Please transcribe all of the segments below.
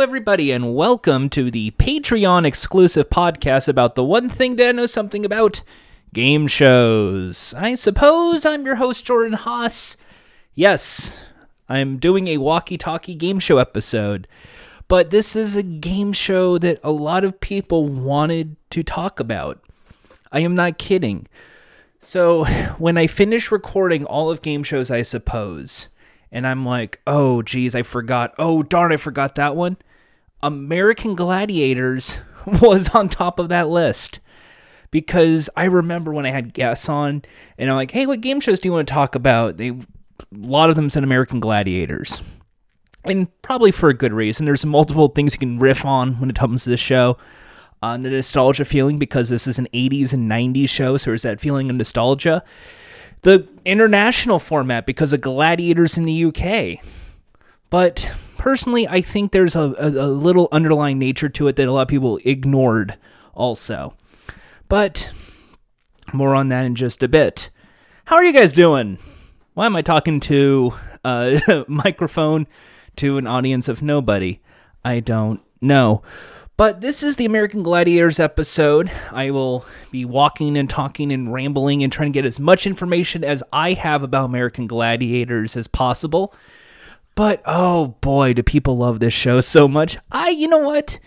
Everybody, and welcome to the Patreon exclusive podcast about the one thing that I know something about game shows. I suppose I'm your host, Jordan Haas. Yes, I'm doing a walkie talkie game show episode, but this is a game show that a lot of people wanted to talk about. I am not kidding. So, when I finish recording all of game shows, I suppose, and I'm like, oh, geez, I forgot. Oh, darn, I forgot that one. American Gladiators was on top of that list because I remember when I had guests on, and I'm like, hey, what game shows do you want to talk about? They, a lot of them said American Gladiators, and probably for a good reason. There's multiple things you can riff on when it comes to this show. Uh, the nostalgia feeling because this is an 80s and 90s show, so there's that feeling of nostalgia the international format because of Gladiators in the UK. But personally, I think there's a, a, a, little underlying nature to it that a lot of people ignored also. But more on that in just a bit. How are you guys doing? Why am I talking to uh, a microphone to an audience of nobody? I don't know. But this is the American Gladiators episode. I will be walking and talking and rambling and trying to get as much information as I have about American Gladiators as possible. But oh boy, do people love this show so much. I, you know what?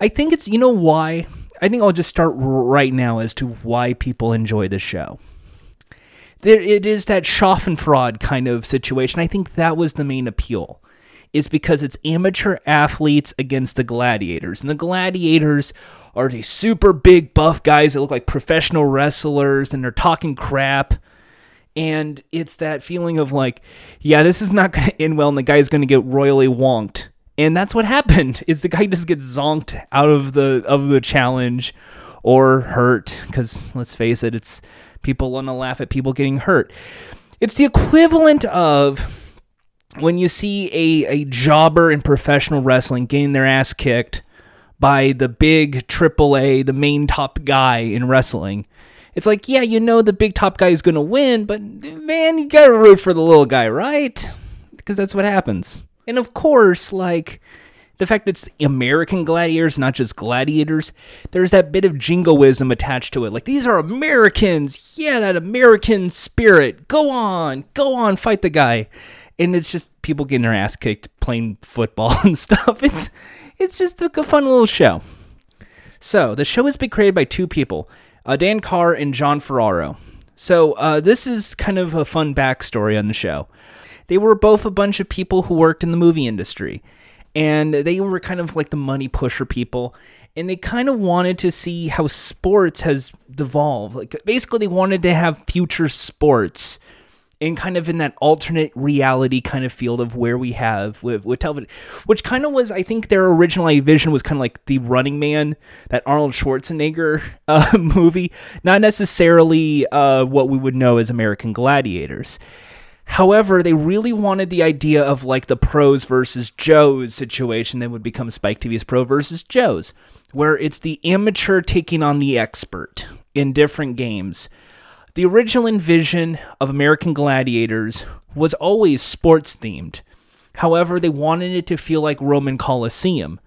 I think it's, you know why? I think I'll just start right now as to why people enjoy this show. There, it is that Schadenfreude kind of situation. I think that was the main appeal is because it's amateur athletes against the gladiators. And the gladiators are these super big buff guys that look like professional wrestlers and they're talking crap. And it's that feeling of like, yeah, this is not going to end well and the guy's going to get royally wonked. And that's what happened. Is the guy just gets zonked out of the of the challenge or hurt cuz let's face it, it's people want to laugh at people getting hurt. It's the equivalent of when you see a, a jobber in professional wrestling getting their ass kicked by the big AAA, the main top guy in wrestling, it's like, yeah, you know the big top guy is going to win, but man, you got to root for the little guy, right? Because that's what happens. And of course, like the fact it's American gladiators, not just gladiators, there's that bit of jingoism attached to it. Like, these are Americans. Yeah, that American spirit. Go on, go on, fight the guy and it's just people getting their ass kicked playing football and stuff. It's it's just a fun little show. So the show has been created by two people, uh, Dan Carr and John Ferraro. So uh, this is kind of a fun backstory on the show. They were both a bunch of people who worked in the movie industry, and they were kind of like the money pusher people. And they kind of wanted to see how sports has devolved. Like basically, they wanted to have future sports and kind of in that alternate reality kind of field of where we have with, with television, which kind of was, I think, their original vision was kind of like the Running Man, that Arnold Schwarzenegger uh, movie, not necessarily uh, what we would know as American Gladiators. However, they really wanted the idea of like the pros versus Joes situation that would become Spike TV's Pro versus Joes, where it's the amateur taking on the expert in different games the original envision of American Gladiators was always sports themed. However, they wanted it to feel like Roman Colosseum.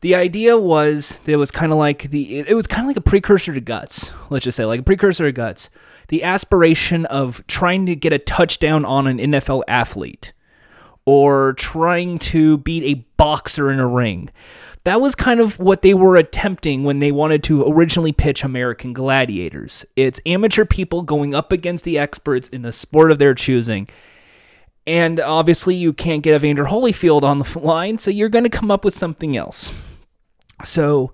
The idea was that it was kind of like the it was kind of like a precursor to Guts. Let's just say like a precursor to Guts. The aspiration of trying to get a touchdown on an NFL athlete or trying to beat a boxer in a ring that was kind of what they were attempting when they wanted to originally pitch American Gladiators. It's amateur people going up against the experts in a sport of their choosing. And obviously, you can't get Evander Holyfield on the line, so you're going to come up with something else. So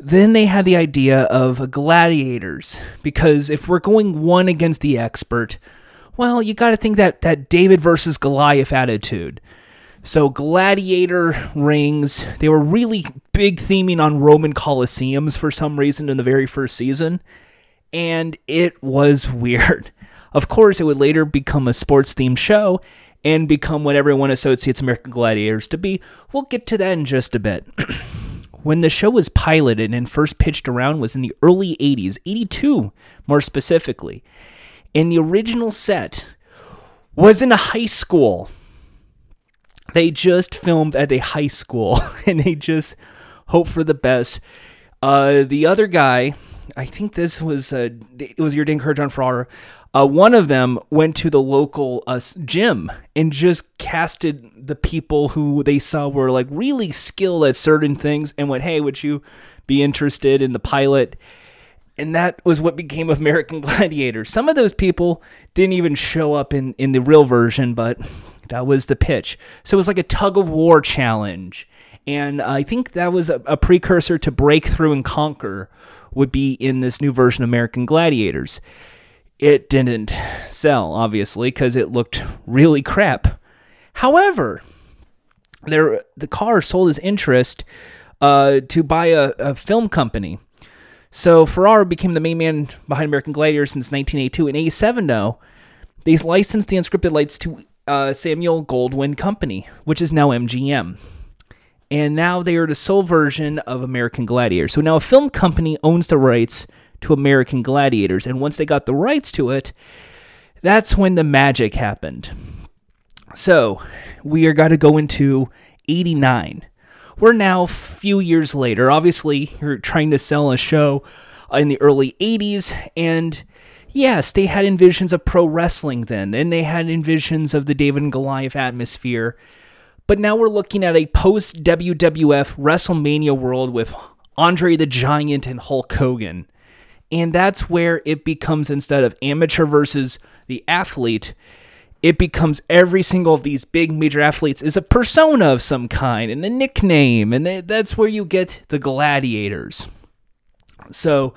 then they had the idea of gladiators, because if we're going one against the expert, well, you got to think that that David versus Goliath attitude. So gladiator rings, they were really big theming on Roman Colosseums for some reason in the very first season, and it was weird. Of course, it would later become a sports themed show and become what everyone associates American Gladiators to be. We'll get to that in just a bit. when the show was piloted and first pitched around was in the early 80s, 82 more specifically. And the original set was in a high school they just filmed at a high school and they just hope for the best. Uh, the other guy, I think this was uh, it was your Dan John Ferraro. Uh, one of them went to the local uh, gym and just casted the people who they saw were like really skilled at certain things and went, "Hey, would you be interested in the pilot?" And that was what became American Gladiator. Some of those people didn't even show up in in the real version, but that was the pitch. So it was like a tug of war challenge. And I think that was a, a precursor to Breakthrough and Conquer, would be in this new version of American Gladiators. It didn't sell, obviously, because it looked really crap. However, there the Carr sold his interest uh, to buy a, a film company. So Ferraro became the main man behind American Gladiators since 1982. In 87, though, they licensed the unscripted lights to uh, Samuel Goldwyn Company, which is now MGM. And now they are the sole version of American Gladiator. So now a film company owns the rights to American Gladiators. And once they got the rights to it, that's when the magic happened. So we are got to go into 89. We're now a few years later. Obviously, you're trying to sell a show in the early 80s, and yes, they had envisions of pro wrestling then, and they had envisions of the David and Goliath atmosphere. But now we're looking at a post WWF WrestleMania world with Andre the Giant and Hulk Hogan. And that's where it becomes instead of amateur versus the athlete, it becomes every single of these big major athletes is a persona of some kind and a nickname. And that's where you get the gladiators. So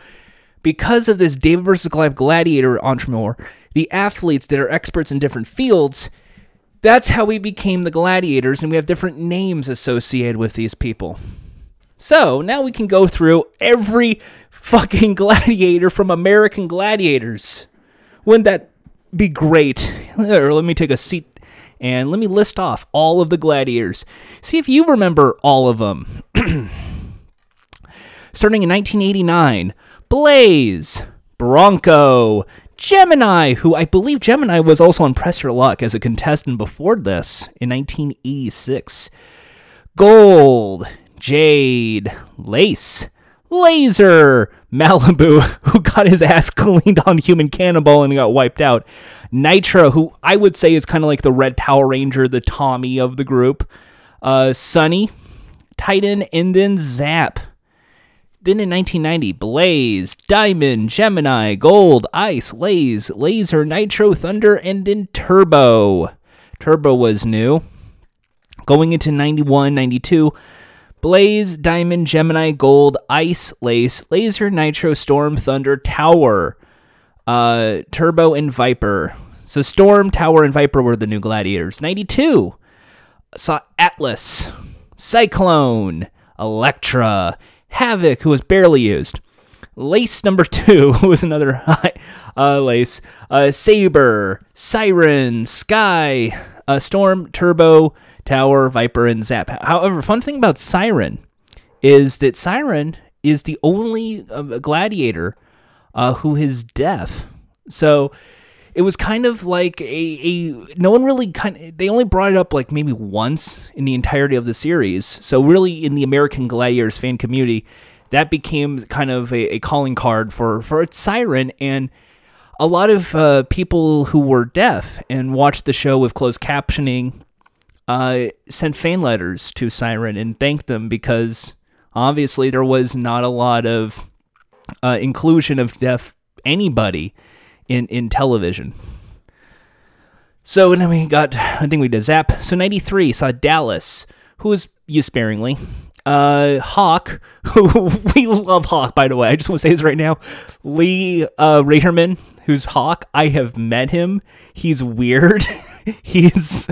because of this David versus Goliath gladiator entrepreneur, the athletes that are experts in different fields, that's how we became the gladiators, and we have different names associated with these people. So now we can go through every fucking gladiator from American Gladiators. Wouldn't that be great? Or let me take a seat and let me list off all of the gladiators. See if you remember all of them. Starting in 1989, Blaze, Bronco, Gemini, who I believe Gemini was also on Press Your Luck as a contestant before this in 1986. Gold, Jade, Lace, Laser, Malibu, who got his ass cleaned on Human Cannonball and got wiped out. Nitro, who I would say is kind of like the Red Power Ranger, the Tommy of the group. Uh, Sunny, Titan, and then Zap. Then in 1990, Blaze, Diamond, Gemini, Gold, Ice, Lace, Laser, Nitro, Thunder, and then Turbo. Turbo was new. Going into 91, 92, Blaze, Diamond, Gemini, Gold, Ice, Lace, Laser, Nitro, Storm, Thunder, Tower, uh, Turbo, and Viper. So Storm, Tower, and Viper were the new gladiators. 92 saw Atlas, Cyclone, Elektra, Havoc, who was barely used. Lace number two was another high, uh, lace. Uh, Saber, Siren, Sky, uh, Storm, Turbo, Tower, Viper, and Zap. However, fun thing about Siren is that Siren is the only uh, gladiator uh, who is deaf. So it was kind of like a, a no one really kind of, they only brought it up like maybe once in the entirety of the series. So really in the American Gladiators fan community, that became kind of a, a calling card for for its siren and a lot of uh, people who were deaf and watched the show with closed captioning uh, sent fan letters to Siren and thanked them because obviously there was not a lot of uh, inclusion of deaf anybody in in television. So and then we got, I think we did Zap. So 93 saw Dallas, who was used sparingly. Uh, Hawk, who we love Hawk, by the way. I just want to say this right now. Lee uh, who's Hawk, I have met him. He's weird. He's,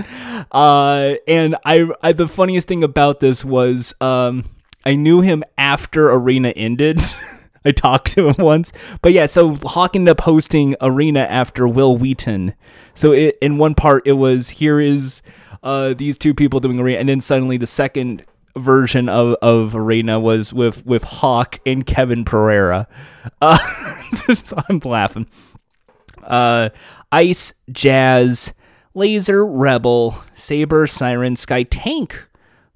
uh, and I, I, the funniest thing about this was, um, I knew him after Arena ended. I talked to him once. But yeah, so Hawk ended up hosting Arena after Wil Wheaton. So it, in one part, it was here is uh, these two people doing Arena, and then suddenly the second version of, of Arena was with with Hawk and Kevin Pereira. Uh, so I'm laughing. Uh, Ice, Jazz, Laser, Rebel, Saber, Siren, Sky Tank,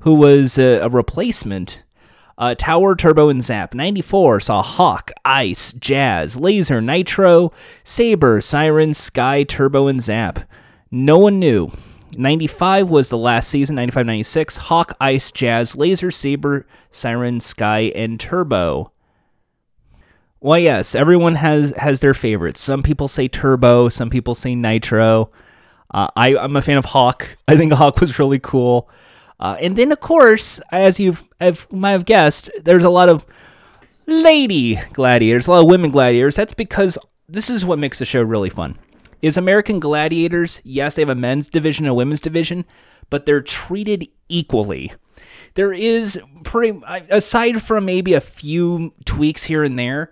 who was a, a replacement. Uh, Tower, Turbo, and Zap. 94 saw Hawk, Ice, Jazz, Laser, Nitro, Saber, Siren, Sky, Turbo, and Zap. No one knew. 95 was the last season, 95 96. Hawk, Ice, Jazz, Laser, Saber, Siren, Sky, and Turbo. Well, yes, everyone has has their favorites. Some people say Turbo, some people say Nitro. Uh, I, I'm a fan of Hawk. I think Hawk was really cool. Uh, and then, of course, as you have might have guessed, there's a lot of lady gladiators, a lot of women gladiators. That's because this is what makes the show really fun. Is American Gladiators, yes, they have a men's division and a women's division, but they're treated equally. There is pretty, aside from maybe a few tweaks here and there,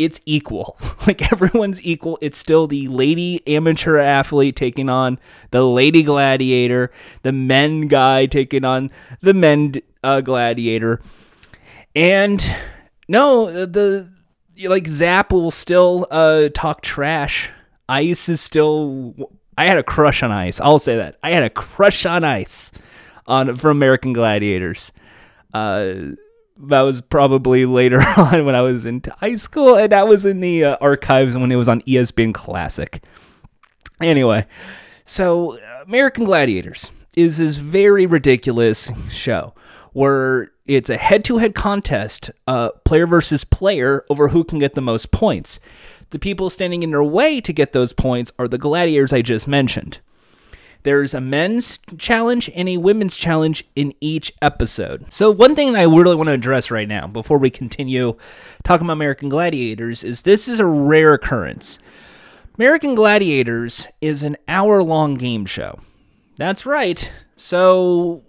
it's equal. like everyone's equal. It's still the lady amateur athlete taking on the lady gladiator, the men guy taking on the men uh, gladiator. And no, the, the like Zap will still uh, talk trash. Ice is still. I had a crush on Ice. I'll say that. I had a crush on Ice on for American Gladiators. Uh, that was probably later on when I was in high school, and that was in the uh, archives when it was on ESPN Classic. Anyway, so American Gladiators is this very ridiculous show where it's a head-to-head contest, uh, player versus player, over who can get the most points. The people standing in their way to get those points are the gladiators I just mentioned. There's a men's challenge and a women's challenge in each episode. So, one thing I really want to address right now before we continue talking about American Gladiators is this is a rare occurrence. American Gladiators is an hour long game show. That's right. So,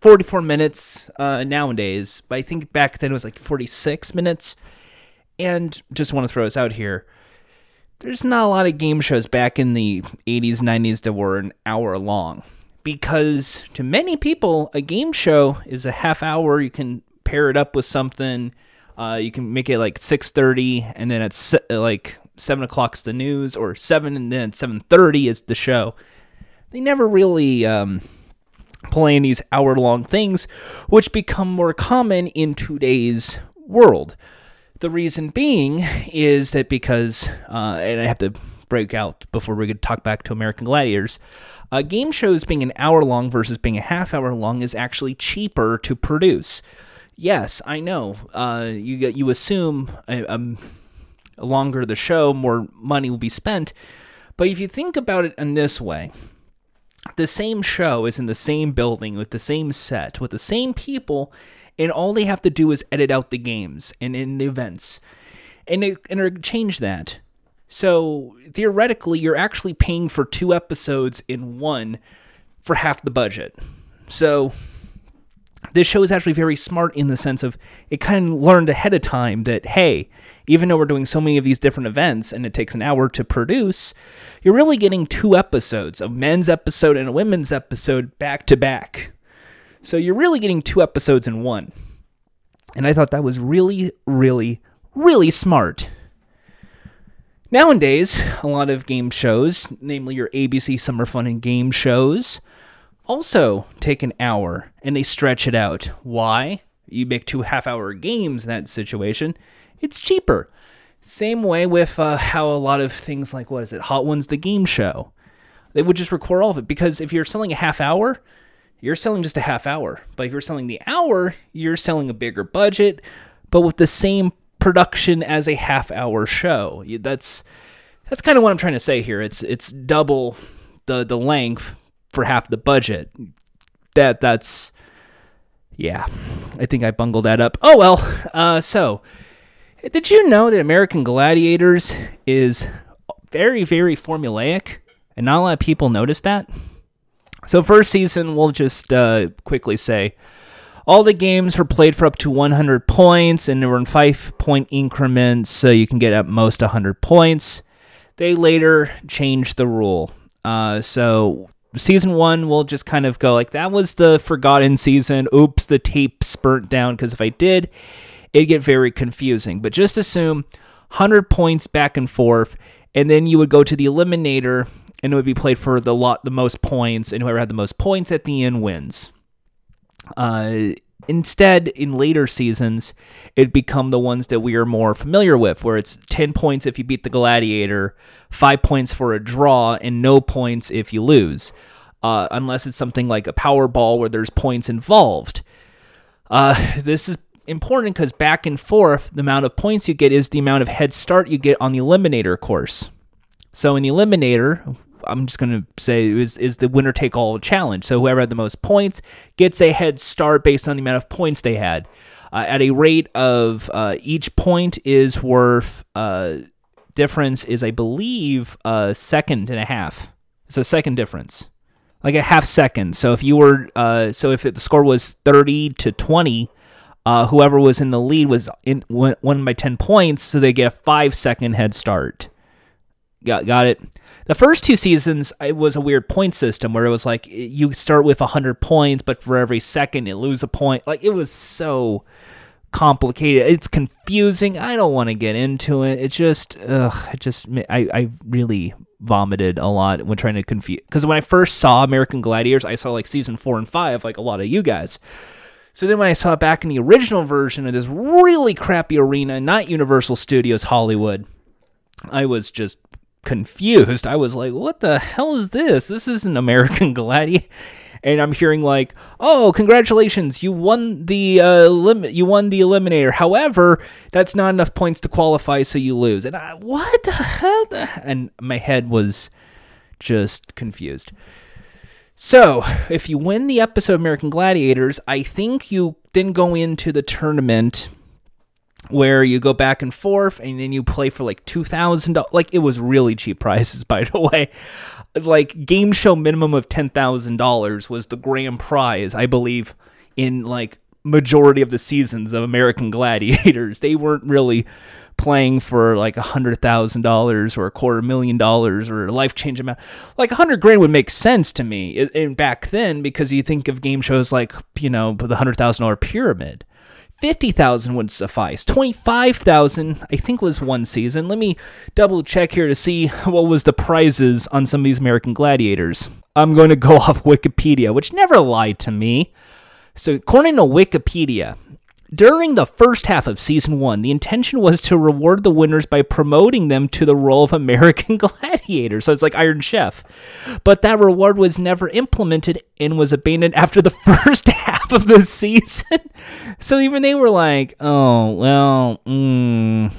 44 minutes uh, nowadays, but I think back then it was like 46 minutes. And just want to throw this out here there's not a lot of game shows back in the 80s, 90s that were an hour long. Because to many people, a game show is a half hour. You can pair it up with something. Uh, you can make it like 6.30 and then it's like 7 o'clock's the news or 7 and then 7.30 is the show. They never really um, play these hour long things, which become more common in today's world. The reason being is that because, uh, and I have to break out before we could talk back to American Gladiators, uh, game shows being an hour long versus being a half hour long is actually cheaper to produce. Yes, I know. Uh, you you assume a, a longer the show, more money will be spent. But if you think about it in this way, the same show is in the same building with the same set with the same people and all they have to do is edit out the games and in the events and and change that. So theoretically, you're actually paying for two episodes in one for half the budget. So this show is actually very smart in the sense of it kind of learned ahead of time that hey, even though we're doing so many of these different events and it takes an hour to produce, you're really getting two episodes, a men's episode and a women's episode back to back. So you're really getting two episodes in one. And I thought that was really, really, really smart. Nowadays, a lot of game shows, namely your ABC Summer Fun and Game shows, also take an hour and they stretch it out. Why? You make two half hour games in that situation, it's cheaper. Same way with uh, how a lot of things like, what is it, Hot Ones, the game show, they would just record all of it because if you're selling a half hour, you're selling just a half hour. But if you're selling the hour, you're selling a bigger budget, but with the same production as a half hour show. That's that's kind of what I'm trying to say here. It's it's double the the length for half the budget. That that's yeah. I think I bungled that up. Oh well. Uh, so did you know that American Gladiators is very very formulaic, and not a lot of people notice that? So, first season, we'll just uh, quickly say all the games were played for up to 100 points, and they were in five point increments, so you can get at most 100 points. They later changed the rule. Uh, so, season one, we'll just kind of go like that was the forgotten season. Oops, the tape's burnt down, because if I did, it'd get very confusing. But just assume 100 points back and forth, and then you would go to the eliminator, and it would be played for the lot the most points, and whoever had the most points at the end wins. Uh, instead, in later seasons, it become the ones that we are more familiar with, where it's ten points if you beat the gladiator, five points for a draw, and no points if you lose. Uh, unless it's something like a Powerball where there's points involved. Uh, this is important because back and forth, the amount of points you get is the amount of head start you get on the eliminator course. So in the eliminator, I'm just going to say is is the winner take all challenge. So whoever had the most points gets a head start based on the amount of points they had. Uh, at a rate of uh, each point is worth uh, difference is I believe a second and a half. It's a second difference, like a half second. So if you were uh, so if it, the score was thirty to twenty, uh, whoever was in the lead was in won by ten points, so they get a five second head start. Got got it. The first two seasons, it was a weird point system where it was like you start with 100 points, but for every second you lose a point. Like it was so complicated. It's confusing. I don't want to get into it. It's just, ugh, it just, I, I really vomited a lot when trying to confuse. Because when I first saw American Gladiators, I saw like season four and five, like a lot of you guys. So then when I saw it back in the original version of this really crappy arena, not Universal Studios Hollywood, I was just confused. I was like, what the hell is this? This isn't American Gladiator. And I'm hearing like, "Oh, congratulations! You won the uh, limit. You won the eliminator. However, that's not enough points to qualify, so you lose." And I, what the hell? And my head was just confused. So, if you win the episode of American Gladiators, I think you then go into the tournament where you go back and forth and then you play for like $2,000. Like it was really cheap prices, by the way. Like game show minimum of $10,000 was the grand prize, I believe, in like majority of the seasons of American Gladiators. They weren't really playing for like a hundred thousand dollars or a quarter million dollars or a life changing amount. Like a hundred grand would make sense to me and back then because you think of game shows like you know the hundred thousand dollar pyramid. 50,000 would suffice. 25,000 I think was one season. Let me double check here to see what was the prizes on some of these American gladiators. I'm going to go off Wikipedia, which never lied to me. So according to Wikipedia, during the first half of season one, the intention was to reward the winners by promoting them to the role of American gladiators. So it's like Iron Chef. But that reward was never implemented and was abandoned after the first half of the season. so even they were like, oh, well, mm.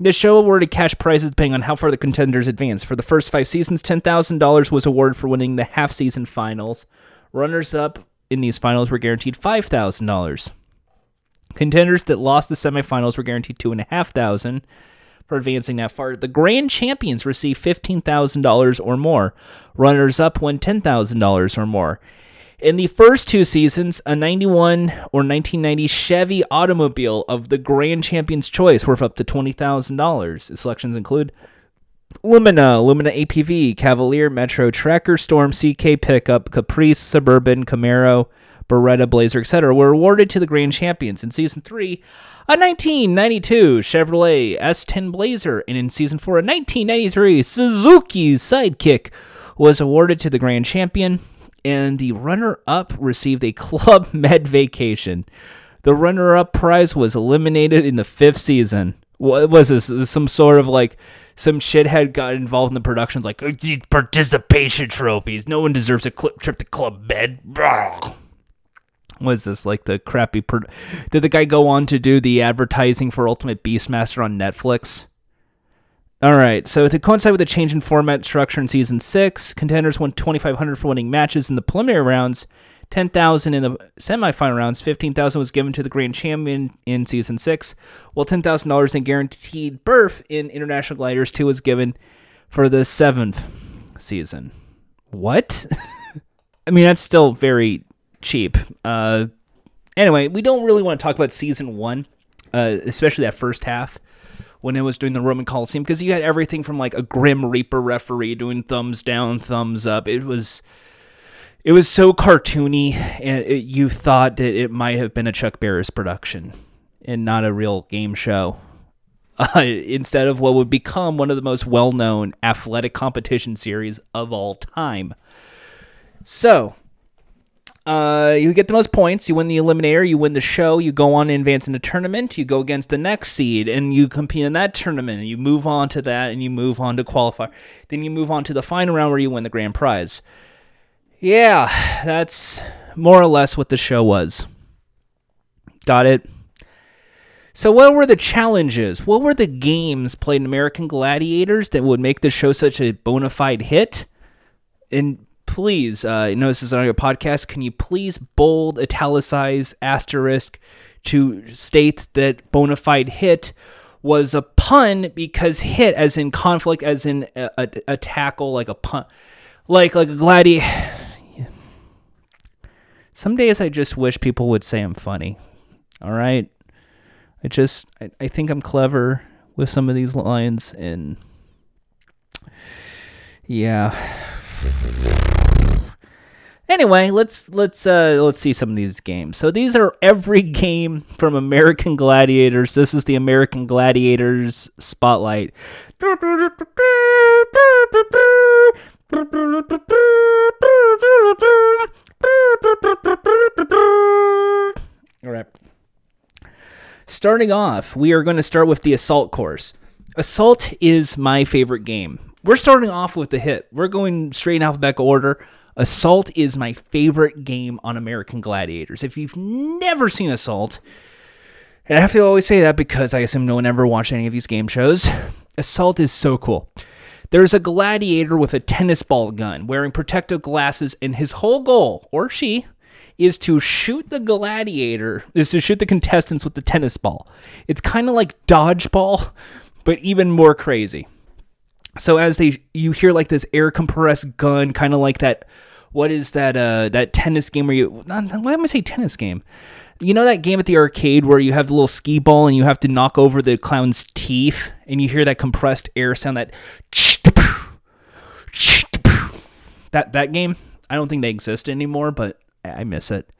The show awarded cash prizes depending on how far the contenders advanced. For the first five seasons, $10,000 was awarded for winning the half season finals. Runners up in these finals were guaranteed $5,000. Contenders that lost the semifinals were guaranteed two and a half thousand for advancing that far. The grand champions received fifteen thousand dollars or more. Runners up won ten thousand dollars or more. In the first two seasons, a 91 or 1990 Chevy automobile of the Grand Champion's Choice worth up to $20,000. Selections include Lumina, Lumina APV, Cavalier, Metro, Tracker, Storm, CK Pickup, Caprice, Suburban, Camaro, Beretta, Blazer, etc., were awarded to the grand champions. In season three, a 1992 Chevrolet S10 Blazer, and in season four, a 1993 Suzuki Sidekick was awarded to the grand champion, and the runner up received a Club Med vacation. The runner up prize was eliminated in the fifth season. What was this? Some sort of like some shithead got involved in the productions, like participation trophies. No one deserves a trip to Club Med was this like the crappy per- did the guy go on to do the advertising for ultimate beastmaster on netflix all right so to coincide with the change in format structure in season 6 contenders won 2500 for winning matches in the preliminary rounds 10000 in the semifinal rounds 15000 was given to the grand champion in season 6 while $10000 in guaranteed berth in international gladiators 2 was given for the seventh season. What? I mean that's still very cheap. Uh, anyway, we don't really want to talk about season one, uh, especially that first half when it was doing the Roman Coliseum, because you had everything from like a Grim Reaper referee doing thumbs down, thumbs up. It was. It was so cartoony, and it, you thought that it might have been a Chuck Barris production and not a real game show. uh, instead of what would become one of the most well known athletic competition series of all time. So, uh, you get the most points, you win the eliminator, you win the show, you go on and advance in the tournament, you go against the next seed, and you compete in that tournament, and you move on to that, and you move on to qualify. Then you move on to the final round where you win the grand prize. Yeah, that's more or less what the show was. Got it? So, what were the challenges? What were the games played in American Gladiators that would make the show such a bona fide hit? And please, uh, know this is on your podcast. Can you please bold, italicize, asterisk to state that bona fide hit was a pun because hit, as in conflict, as in a, a, a tackle, like a pun, like like a gladiator. Some days I just wish people would say I'm funny. All right. I just I, I think I'm clever with some of these lines and yeah. Anyway, let's let's uh let's see some of these games. So these are every game from American Gladiators. This is the American Gladiators spotlight. All right. Starting off, we are going to start with the Assault course. Assault is my favorite game. We're starting off with the hit. We're going straight in alphabetical order. Assault is my favorite game on American Gladiators. If you've never seen Assault, and I have to always say that because I assume no one ever watched any of these game shows, Assault is so cool. There's a gladiator with a tennis ball gun wearing protective glasses, and his whole goal, or she, is to shoot the gladiator, is to shoot the contestants with the tennis ball. It's kind of like dodgeball, but even more crazy. So as they you hear like this air compressed gun, kind of like that. What is that? Uh, that tennis game where you? Why am I say tennis game? You know that game at the arcade where you have the little ski ball and you have to knock over the clown's teeth, and you hear that compressed air sound. That that that game. I don't think they exist anymore, but I miss it.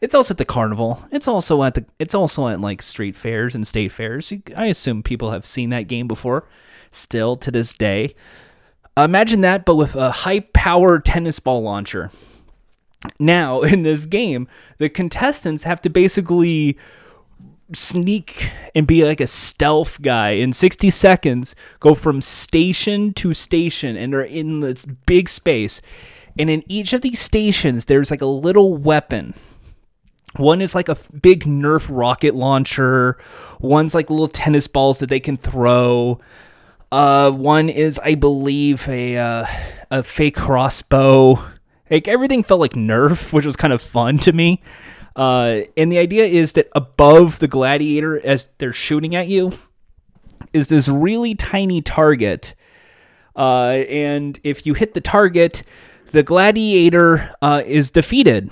It's also at the carnival. It's also at the. It's also at like street fairs and state fairs. I assume people have seen that game before still to this day. Imagine that, but with a high power tennis ball launcher. Now, in this game, the contestants have to basically sneak and be like a stealth guy in 60 seconds, go from station to station, and they're in this big space. And in each of these stations, there's like a little weapon. One is like a big Nerf rocket launcher. One's like little tennis balls that they can throw. Uh, one is, I believe, a uh, a fake crossbow. Like everything felt like Nerf, which was kind of fun to me. Uh, and the idea is that above the gladiator, as they're shooting at you, is this really tiny target. Uh, and if you hit the target, the gladiator uh, is defeated,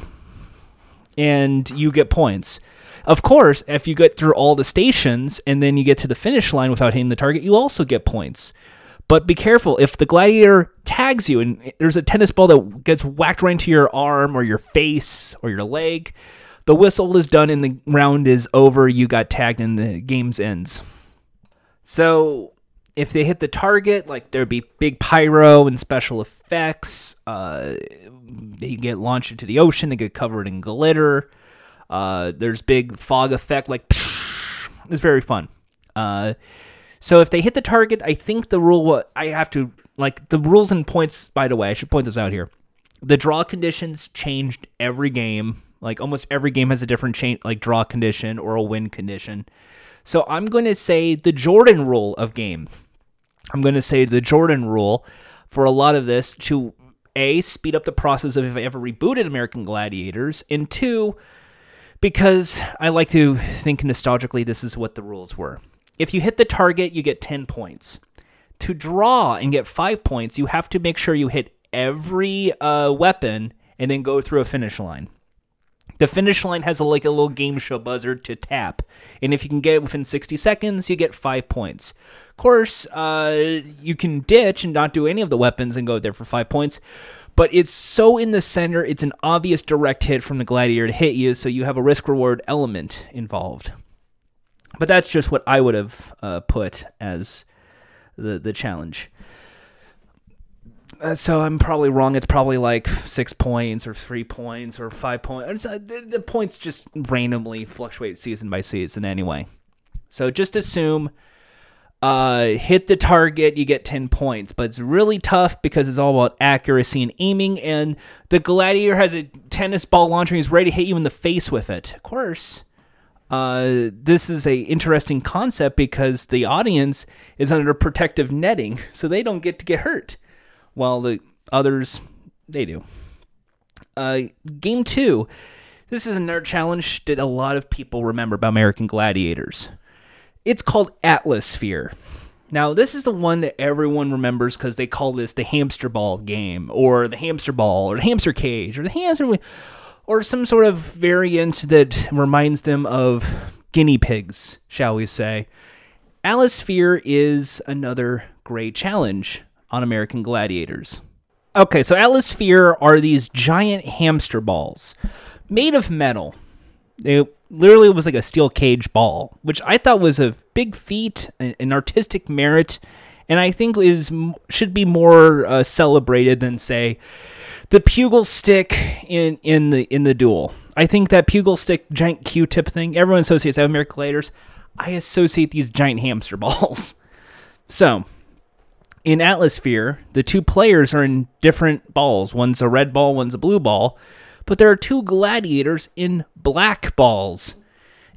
and you get points. Of course, if you get through all the stations and then you get to the finish line without hitting the target, you also get points. But be careful if the gladiator tags you and there's a tennis ball that gets whacked right into your arm or your face or your leg, the whistle is done and the round is over. You got tagged and the game's ends. So if they hit the target, like there'd be big pyro and special effects. Uh, they get launched into the ocean. They get covered in glitter. Uh, there's big fog effect, like psh, it's very fun. Uh, so if they hit the target, I think the rule I have to like the rules and points. By the way, I should point this out here. The draw conditions changed every game. Like almost every game has a different chain, like draw condition or a win condition. So I'm going to say the Jordan rule of game. I'm going to say the Jordan rule for a lot of this to a speed up the process of if I ever rebooted American Gladiators, and two because I like to think nostalgically this is what the rules were. If you hit the target, you get 10 points. To draw and get 5 points, you have to make sure you hit every uh, weapon and then go through a finish line. The finish line has a, like a little game show buzzer to tap, and if you can get it within 60 seconds, you get five points. Of course, uh, you can ditch and not do any of the weapons and go there for five points, but it's so in the center, it's an obvious direct hit from the gladiator to hit you, so you have a risk reward element involved. But that's just what I would have uh, put as the the challenge. Uh, so I'm probably wrong. It's probably like six points or three points or five points. Uh, the, the points just randomly fluctuate season by season anyway. So just assume uh, hit the target, you get 10 points. But it's really tough because it's all about accuracy and aiming. And the Gladiator has a tennis ball launcher. He's ready to hit you in the face with it. Of course, uh, this is a interesting concept because the audience is under protective netting, so they don't get to get hurt while the others they do. Uh, game two. This is another challenge that a lot of people remember about American Gladiators. It's called Atlasphere. Now, this is the one that everyone remembers because they call this the hamster ball game, or the hamster ball, or the hamster cage, or the hamster, or some sort of variant that reminds them of guinea pigs, shall we say. Atlasphere is another great challenge on American Gladiators. Okay, so Atlasphere are these giant hamster balls made of metal. They literally it was like a steel cage ball, which I thought was a big feat, an artistic merit, and I think is should be more uh, celebrated than say the pugil stick in in the in the duel. I think that pugil stick giant Q-tip thing everyone associates with American Gladiators. I associate these giant hamster balls. So, in Atlasphere, the two players are in different balls. One's a red ball, one's a blue ball. But there are two gladiators in black balls.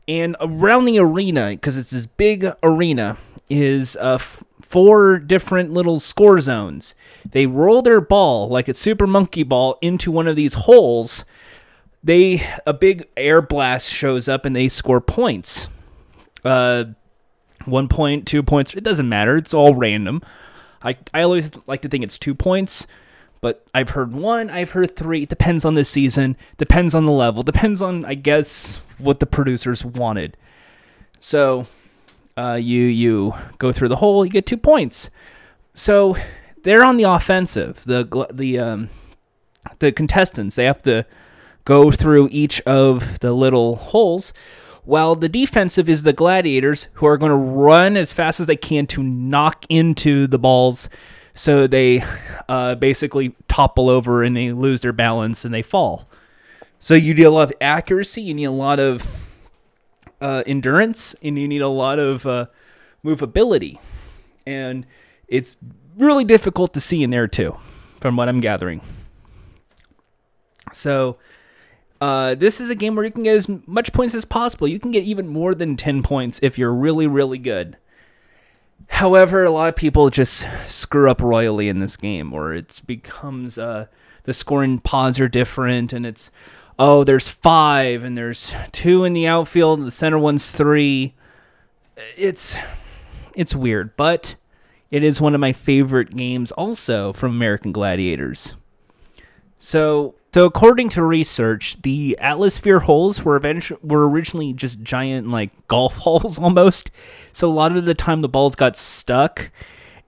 And around the arena, because it's this big arena, is uh, f- four different little score zones. They roll their ball like it's Super Monkey Ball into one of these holes. They a big air blast shows up and they score points. Uh, one point, two points. It doesn't matter. It's all random. I, I always like to think it's two points, but I've heard one, I've heard three. It depends on the season, depends on the level, depends on, I guess, what the producers wanted. So uh, you you go through the hole, you get two points. So they're on the offensive. The the um, the contestants they have to go through each of the little holes while the defensive is the gladiators who are going to run as fast as they can to knock into the balls so they uh, basically topple over and they lose their balance and they fall so you need a lot of accuracy you need a lot of uh, endurance and you need a lot of uh, movability and it's really difficult to see in there too from what i'm gathering so uh, this is a game where you can get as much points as possible. You can get even more than 10 points if you're really, really good. However, a lot of people just screw up royally in this game, or it becomes uh, the scoring pods are different, and it's oh, there's five, and there's two in the outfield, and the center one's three. It's it's weird, but it is one of my favorite games, also from American Gladiators. So so, according to research, the Atlasphere holes were eventually were originally just giant like golf holes almost. So a lot of the time the balls got stuck,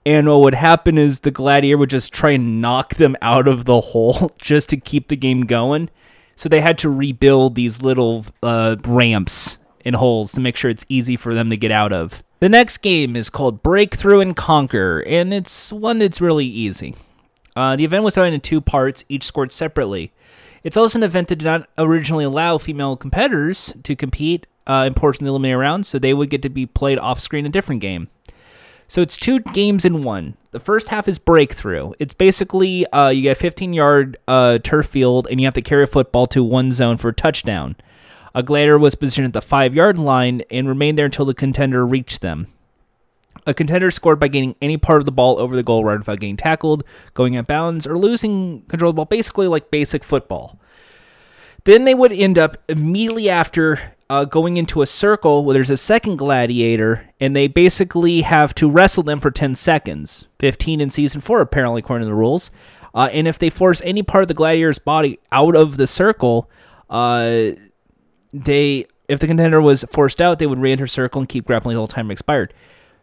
and what would happen is the gladiator would just try and knock them out of the hole just to keep the game going. So they had to rebuild these little uh, ramps and holes to make sure it's easy for them to get out of. The next game is called Breakthrough and Conquer, and it's one that's really easy. Uh, the event was divided in two parts, each scored separately. It's also an event that did not originally allow female competitors to compete uh, in portions of the eliminator round, so they would get to be played off screen in a different game. So it's two games in one. The first half is breakthrough. It's basically uh, you get a 15 yard uh, turf field and you have to carry a football to one zone for a touchdown. A gladiator was positioned at the five yard line and remained there until the contender reached them. A contender scored by gaining any part of the ball over the goal line without getting tackled, going out bounds, or losing control of the ball, basically like basic football. Then they would end up immediately after uh, going into a circle where there's a second gladiator, and they basically have to wrestle them for 10 seconds. 15 in season 4, apparently, according to the rules. Uh, and if they force any part of the gladiator's body out of the circle, uh, they if the contender was forced out, they would re-enter circle and keep grappling until time expired.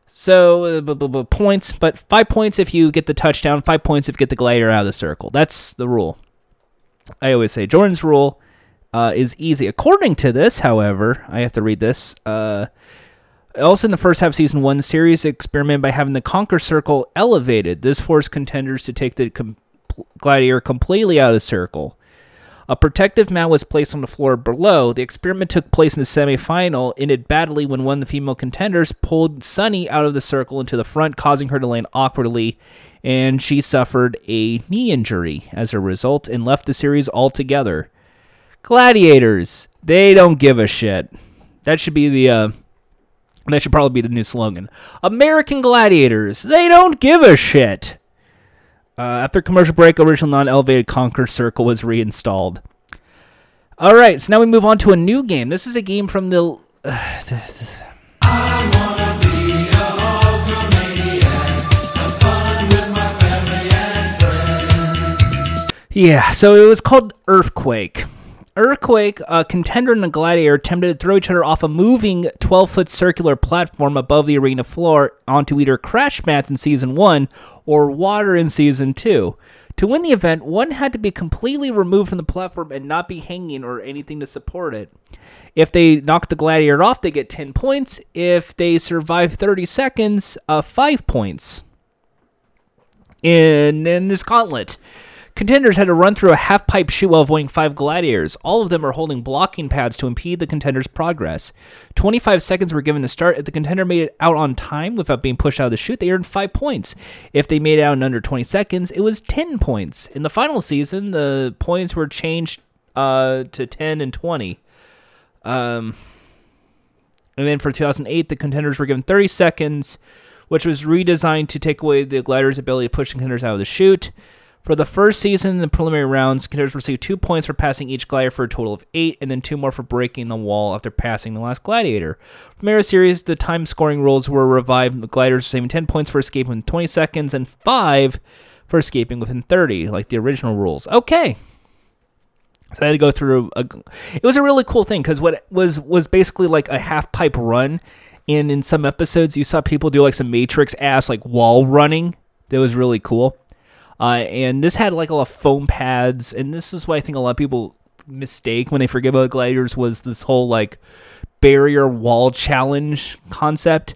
So uh, points, but five points if you get the touchdown, five points if you get the glider out of the circle. That's the rule. I always say Jordan's rule uh, is easy. According to this, however, I have to read this. Uh, Also, in the first half of season one, series experiment by having the Conquer Circle elevated. This forced contenders to take the com- gladiator completely out of the circle. A protective mat was placed on the floor below. The experiment took place in the semifinal, ended badly when one of the female contenders pulled Sunny out of the circle into the front, causing her to land awkwardly, and she suffered a knee injury as a result and left the series altogether. Gladiators, they don't give a shit. That should be the uh, that should probably be the new slogan. American Gladiators, they don't give a shit. Uh, after commercial break, original non-elevated Conquer Circle was reinstalled. All right, so now we move on to a new game. This is a game from the. yeah, so it was called Earthquake. Earthquake, a contender and a gladiator, attempted to throw each other off a moving 12 foot circular platform above the arena floor onto either crash mats in season 1 or water in season 2. To win the event, one had to be completely removed from the platform and not be hanging or anything to support it. If they knock the gladiator off, they get 10 points. If they survive 30 seconds, uh, 5 points. In, in this gauntlet, Contenders had to run through a half pipe chute while avoiding five gladiators. All of them are holding blocking pads to impede the contender's progress. 25 seconds were given to start. If the contender made it out on time without being pushed out of the chute, they earned 5 points. If they made it out in under 20 seconds, it was 10 points. In the final season, the points were changed uh, to 10 and 20. Um, and then for 2008, the contenders were given 30 seconds, which was redesigned to take away the gladiators' ability to push contenders out of the chute. For the first season in the preliminary rounds, contenders received two points for passing each gladiator for a total of eight, and then two more for breaking the wall after passing the last gladiator. From Mara series, the time scoring rules were revived. The gladiators receiving 10 points for escaping within 20 seconds and 5 for escaping within 30, like the original rules. Okay. So I had to go through a. It was a really cool thing because what was was basically like a half pipe run, and in some episodes you saw people do like some Matrix ass like wall running. That was really cool. Uh, and this had like a lot of foam pads, and this is what I think a lot of people mistake when they forget about gladiators was this whole like barrier wall challenge concept.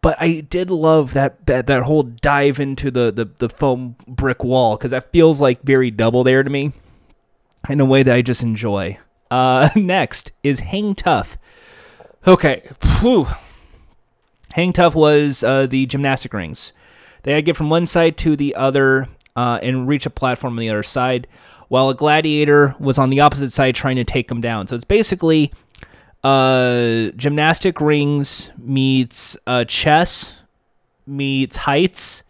But I did love that that, that whole dive into the, the, the foam brick wall because that feels like very Double Dare to me in a way that I just enjoy. Uh, next is Hang Tough. Okay, Whew. Hang Tough was uh, the gymnastic rings. They had to get from one side to the other uh, and reach a platform on the other side, while a gladiator was on the opposite side trying to take them down. So it's basically uh, gymnastic rings meets uh, chess meets heights,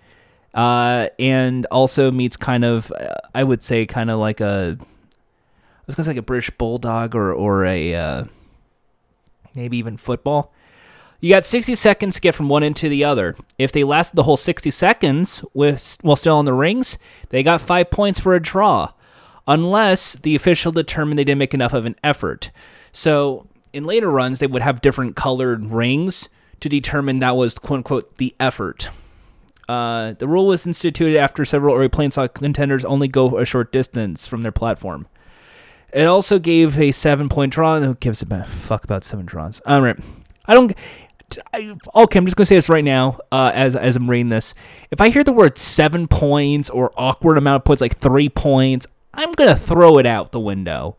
uh, and also meets kind of I would say kind of like a I was gonna say like a British bulldog or or a uh, maybe even football. You got 60 seconds to get from one end to the other. If they lasted the whole 60 seconds with while still on the rings, they got five points for a draw, unless the official determined they didn't make enough of an effort. So in later runs, they would have different colored rings to determine that was quote unquote the effort. Uh, the rule was instituted after several early plane saw contenders only go a short distance from their platform. It also gave a seven point draw. Who gives a fuck about seven draws? All right. I don't. I, okay, I'm just gonna say this right now uh, as as I'm reading this. If I hear the word seven points or awkward amount of points, like three points, I'm gonna throw it out the window.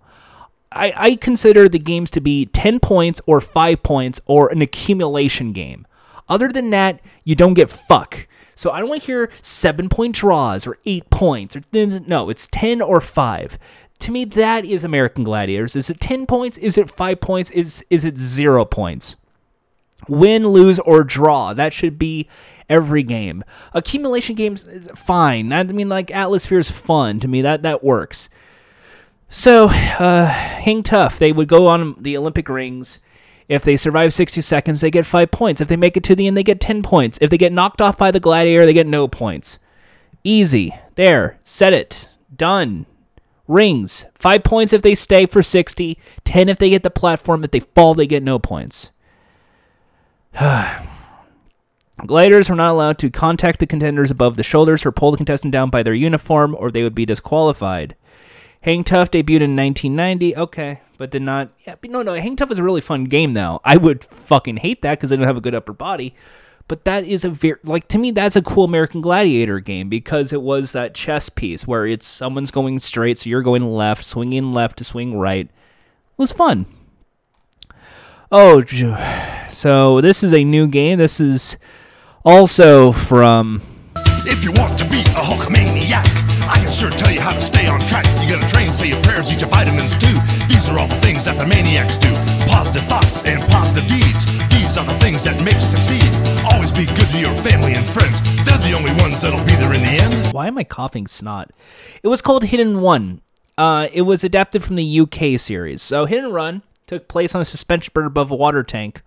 I, I consider the games to be ten points or five points or an accumulation game. Other than that, you don't get fuck. So I don't want to hear seven point draws or eight points or no, it's ten or five. To me, that is American Gladiators. Is it ten points? Is it five points? Is is it zero points? Win, lose, or draw. That should be every game. Accumulation games is fine. I mean, like Atlasphere is fun to me. That that works. So, uh, hang tough. They would go on the Olympic rings. If they survive 60 seconds, they get five points. If they make it to the end, they get 10 points. If they get knocked off by the gladiator, they get no points. Easy. There. Set it. Done. Rings. Five points if they stay for 60. 10 if they get the platform. If they fall, they get no points. Gliders were not allowed to contact the contenders above the shoulders or pull the contestant down by their uniform, or they would be disqualified. Hang Tough debuted in 1990. Okay, but did not. Yeah, but no, no. Hang Tough is a really fun game, though. I would fucking hate that because I don't have a good upper body. But that is a very like to me that's a cool American Gladiator game because it was that chess piece where it's someone's going straight, so you're going left, swinging left to swing right. It was fun. Oh, so this is a new game. This is also from. If you want to be a Hulkamaniac, I can sure tell you how to stay on track. You gotta train, say your prayers, eat your vitamins too. These are all the things that the maniacs do. Positive thoughts and positive deeds. These are the things that make you succeed. Always be good to your family and friends. They're the only ones that'll be there in the end. Why am I coughing snot? It was called Hit and Run. Uh, it was adapted from the UK series. So Hit and Run took place on a suspension bridge above a water tank.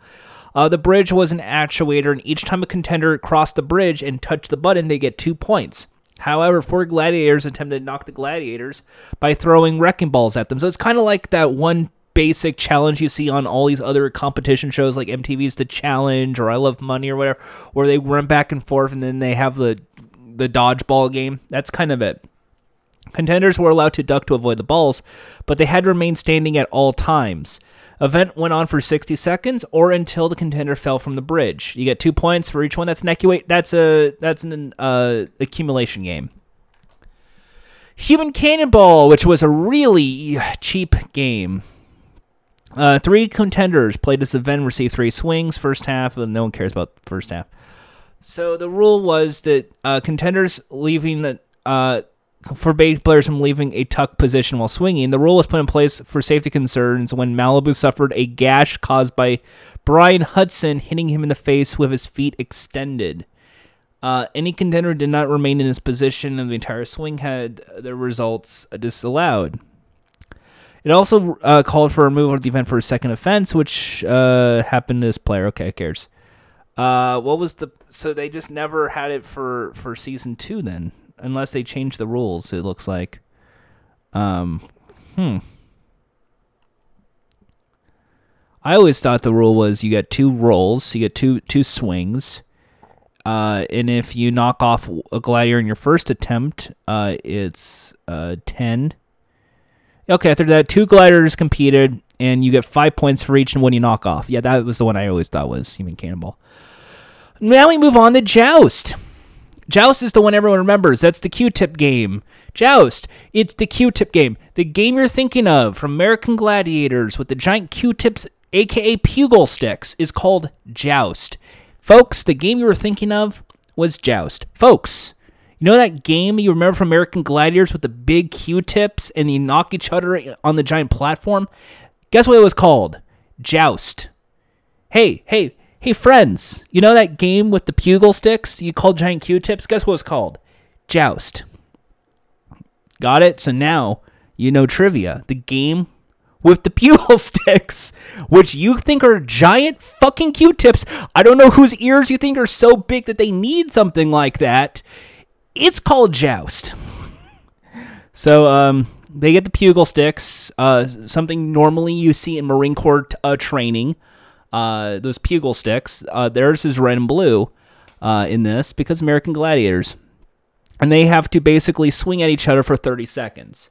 Uh, the bridge was an actuator, and each time a contender crossed the bridge and touched the button, they get two points. However, four gladiators attempted to knock the gladiators by throwing wrecking balls at them. So it's kind of like that one basic challenge you see on all these other competition shows like MTV's The Challenge or I Love Money or whatever, where they run back and forth and then they have the the dodgeball game. That's kind of it. Contenders were allowed to duck to avoid the balls, but they had to remain standing at all times. Event went on for 60 seconds or until the contender fell from the bridge. You get two points for each one. That's an equi- That's a that's an uh, accumulation game. Human Cannonball, which was a really cheap game. Uh, three contenders played this event, received three swings first half, and no one cares about first half. So the rule was that uh, contenders leaving the uh, forbade players from leaving a tuck position while swinging. The rule was put in place for safety concerns when Malibu suffered a gash caused by Brian Hudson hitting him in the face with his feet extended. Uh, any contender did not remain in his position, and the entire swing had the results disallowed. It also uh, called for removal of the event for a second offense, which uh, happened to this player. Okay, who cares? Uh, what was the? So they just never had it for for season two then, unless they change the rules. It looks like. Um, hmm. I always thought the rule was you get two rolls, you get two two swings, uh, and if you knock off a gladiator in your first attempt, uh, it's uh, ten. Okay, after that, two gliders competed, and you get five points for each and one you knock off. Yeah, that was the one I always thought was human cannonball. Now we move on to Joust. Joust is the one everyone remembers. That's the Q-tip game. Joust, it's the Q-tip game. The game you're thinking of from American Gladiators with the giant Q-tips, aka Pugil sticks, is called Joust. Folks, the game you were thinking of was Joust. Folks, you know that game you remember from American Gladiators with the big Q-tips and you knock each other on the giant platform? Guess what it was called? Joust. Hey, hey, hey, friends! You know that game with the Pugil sticks you call giant Q-tips? Guess what it's called? Joust. Got it? So now you know trivia. The game with the Pugil sticks, which you think are giant fucking Q-tips. I don't know whose ears you think are so big that they need something like that. It's called Joust. So um, they get the Pugil sticks, uh, something normally you see in Marine Corps uh, training. Uh, those Pugil sticks, uh, theirs is red and blue uh, in this because American Gladiators. And they have to basically swing at each other for 30 seconds.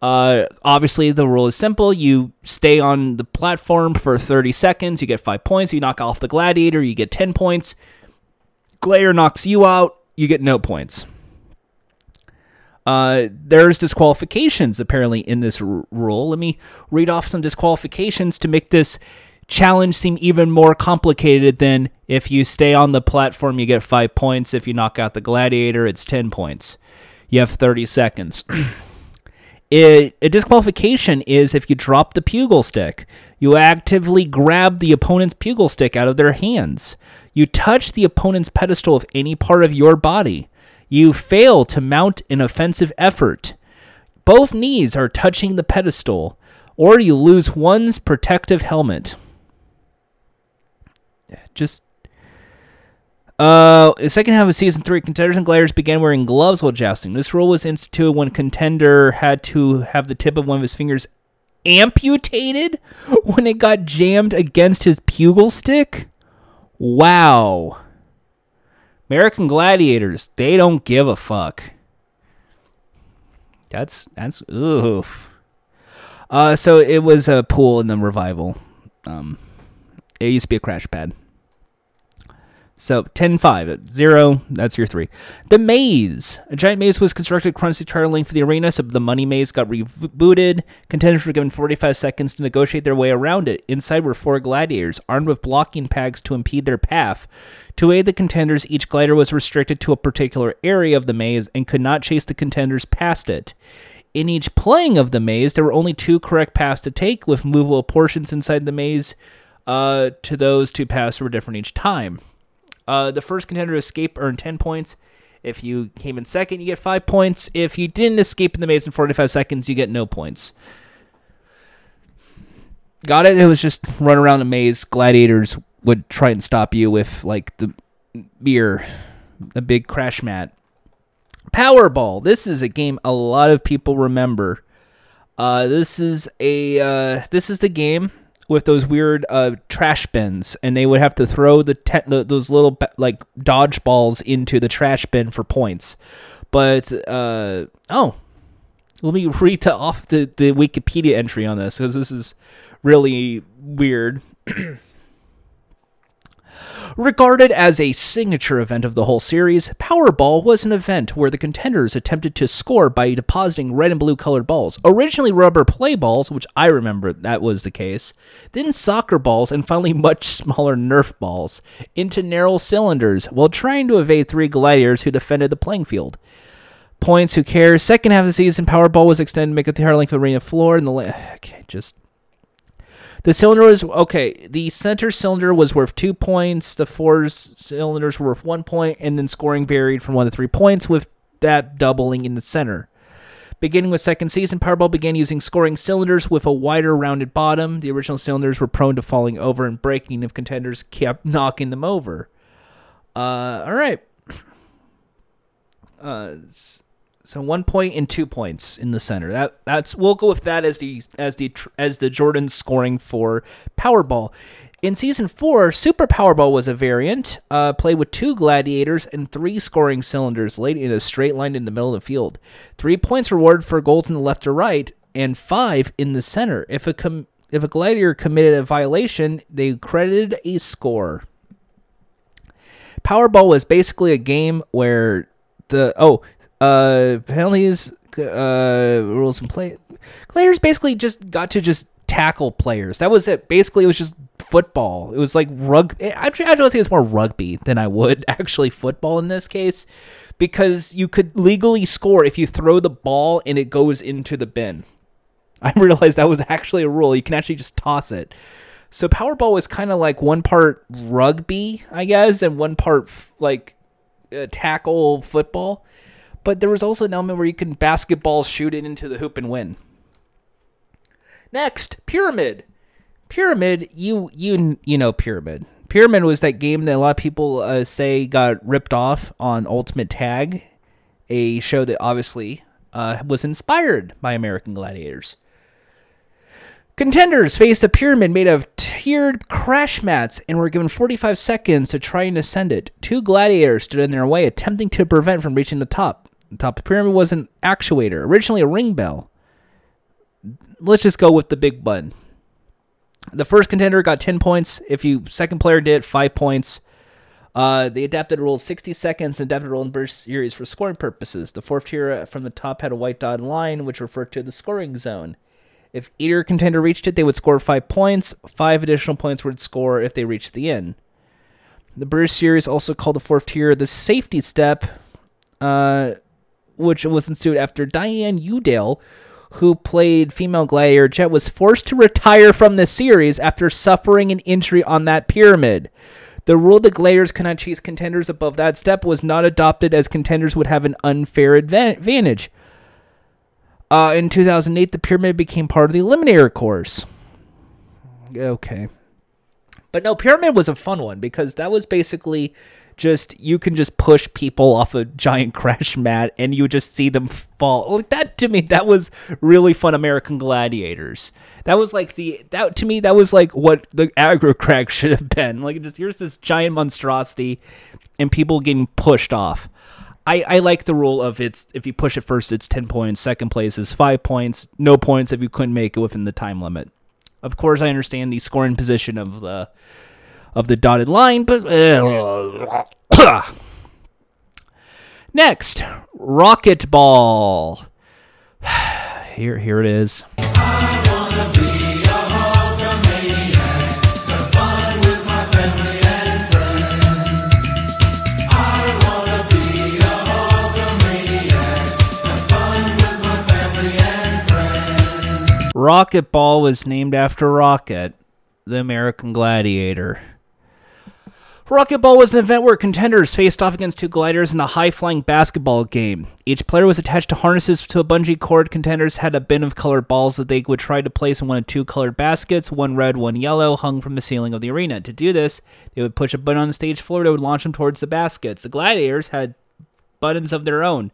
Uh, obviously, the rule is simple. You stay on the platform for 30 seconds, you get five points. You knock off the gladiator, you get 10 points. Gladiator knocks you out, you get no points. Uh, there's disqualifications apparently in this r- rule. Let me read off some disqualifications to make this challenge seem even more complicated than if you stay on the platform, you get five points. If you knock out the gladiator, it's 10 points. You have 30 seconds. It, a disqualification is if you drop the pugil stick. You actively grab the opponent's pugil stick out of their hands. You touch the opponent's pedestal with any part of your body. You fail to mount an offensive effort. Both knees are touching the pedestal, or you lose one's protective helmet. Just uh, the second half of season three, contenders and gladiators began wearing gloves while jousting. This rule was instituted when contender had to have the tip of one of his fingers amputated when it got jammed against his pugil stick. Wow. American gladiators, they don't give a fuck. That's that's oof. Uh, so it was a pool in the revival. Um, it used to be a crash pad. So 10 5, 0, that's your three. The maze. A giant maze was constructed across the entire length of the arena, so the money maze got rebooted. Contenders were given 45 seconds to negotiate their way around it. Inside were four gladiators, armed with blocking pegs to impede their path. To aid the contenders, each glider was restricted to a particular area of the maze and could not chase the contenders past it. In each playing of the maze, there were only two correct paths to take, with movable portions inside the maze. Uh, to those two paths were different each time. Uh, the first contender to escape earned 10 points. If you came in second, you get 5 points. If you didn't escape in the maze in 45 seconds, you get no points. Got it? It was just run around the maze. Gladiators would try and stop you with, like, the beer, a big crash mat. Powerball. This is a game a lot of people remember. Uh, this is a uh, this is the game with those weird uh, trash bins, and they would have to throw the, te- the those little like dodge balls into the trash bin for points. But uh, oh, let me read the, off the, the Wikipedia entry on this because this is really weird. Regarded as a signature event of the whole series, Powerball was an event where the contenders attempted to score by depositing red and blue colored balls. Originally rubber play balls, which I remember that was the case, then soccer balls, and finally much smaller Nerf balls into narrow cylinders while trying to evade three gladiators who defended the playing field. Points, who cares? Second half of the season, Powerball was extended to make the entire length of the arena floor, and the la- okay, just the cylinder was okay. The center cylinder was worth two points. The four cylinders were worth one point, and then scoring varied from one to three points, with that doubling in the center. Beginning with second season, Powerball began using scoring cylinders with a wider rounded bottom. The original cylinders were prone to falling over and breaking if contenders kept knocking them over. Uh, all right. Uh, so one point and two points in the center. That that's we'll go with that as the as the as the Jordan scoring for Powerball. In season four, Super Powerball was a variant, uh, played with two gladiators and three scoring cylinders laid in a straight line in the middle of the field. Three points rewarded for goals in the left or right, and five in the center. If a com- if a gladiator committed a violation, they credited a score. Powerball was basically a game where the oh uh, penalties, uh, rules and play. Players basically just got to just tackle players. That was it. Basically, it was just football. It was like rugby. Actually, I would say it's more rugby than I would actually football in this case, because you could legally score if you throw the ball and it goes into the bin. I realized that was actually a rule. You can actually just toss it. So Powerball was kind of like one part rugby, I guess, and one part like uh, tackle football but there was also an element where you can basketball shoot it into the hoop and win. Next, Pyramid. Pyramid, you you you know Pyramid. Pyramid was that game that a lot of people uh, say got ripped off on Ultimate Tag, a show that obviously uh, was inspired by American Gladiators. Contenders faced a pyramid made of tiered crash mats and were given 45 seconds to try and ascend it. Two gladiators stood in their way, attempting to prevent from reaching the top. The top of the pyramid was an actuator, originally a ring bell. Let's just go with the big button. The first contender got 10 points. If you second player did, 5 points. Uh, the adapted rule 60 seconds, and adapted rule in burst series for scoring purposes. The fourth tier from the top had a white dotted line, which referred to the scoring zone. If either contender reached it, they would score five points. Five additional points would score if they reached the end. The British series also called the fourth tier the safety step, uh, which was ensued after Diane Youdale, who played female gladiator Jet, was forced to retire from the series after suffering an injury on that pyramid. The rule that gladiators cannot chase contenders above that step was not adopted as contenders would have an unfair advantage. Uh, in 2008, the pyramid became part of the Eliminator course. Okay. But no, pyramid was a fun one because that was basically just you can just push people off a giant crash mat and you just see them fall. Like that to me, that was really fun. American Gladiators. That was like the that to me that was like what the aggro crag should have been. Like just here's this giant monstrosity and people getting pushed off. I, I like the rule of it's if you push it first, it's ten points. Second place is five points. No points if you couldn't make it within the time limit. Of course, I understand the scoring position of the of the dotted line, but uh, next, rocket ball. Here, here it is. Rocket Ball was named after Rocket, the American gladiator. Rocket Ball was an event where contenders faced off against two gliders in a high flying basketball game. Each player was attached to harnesses to a bungee cord. Contenders had a bin of colored balls that they would try to place in one of two colored baskets, one red, one yellow, hung from the ceiling of the arena. To do this, they would push a button on the stage floor that would launch them towards the baskets. The gladiators had buttons of their own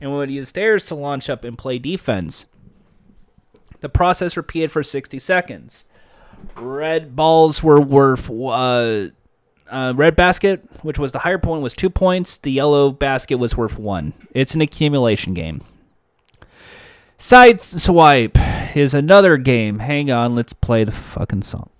and would use stairs to launch up and play defense. The process repeated for 60 seconds. Red balls were worth uh, uh, red basket, which was the higher point, was two points. The yellow basket was worth one. It's an accumulation game. Side swipe is another game. Hang on, let's play the fucking song.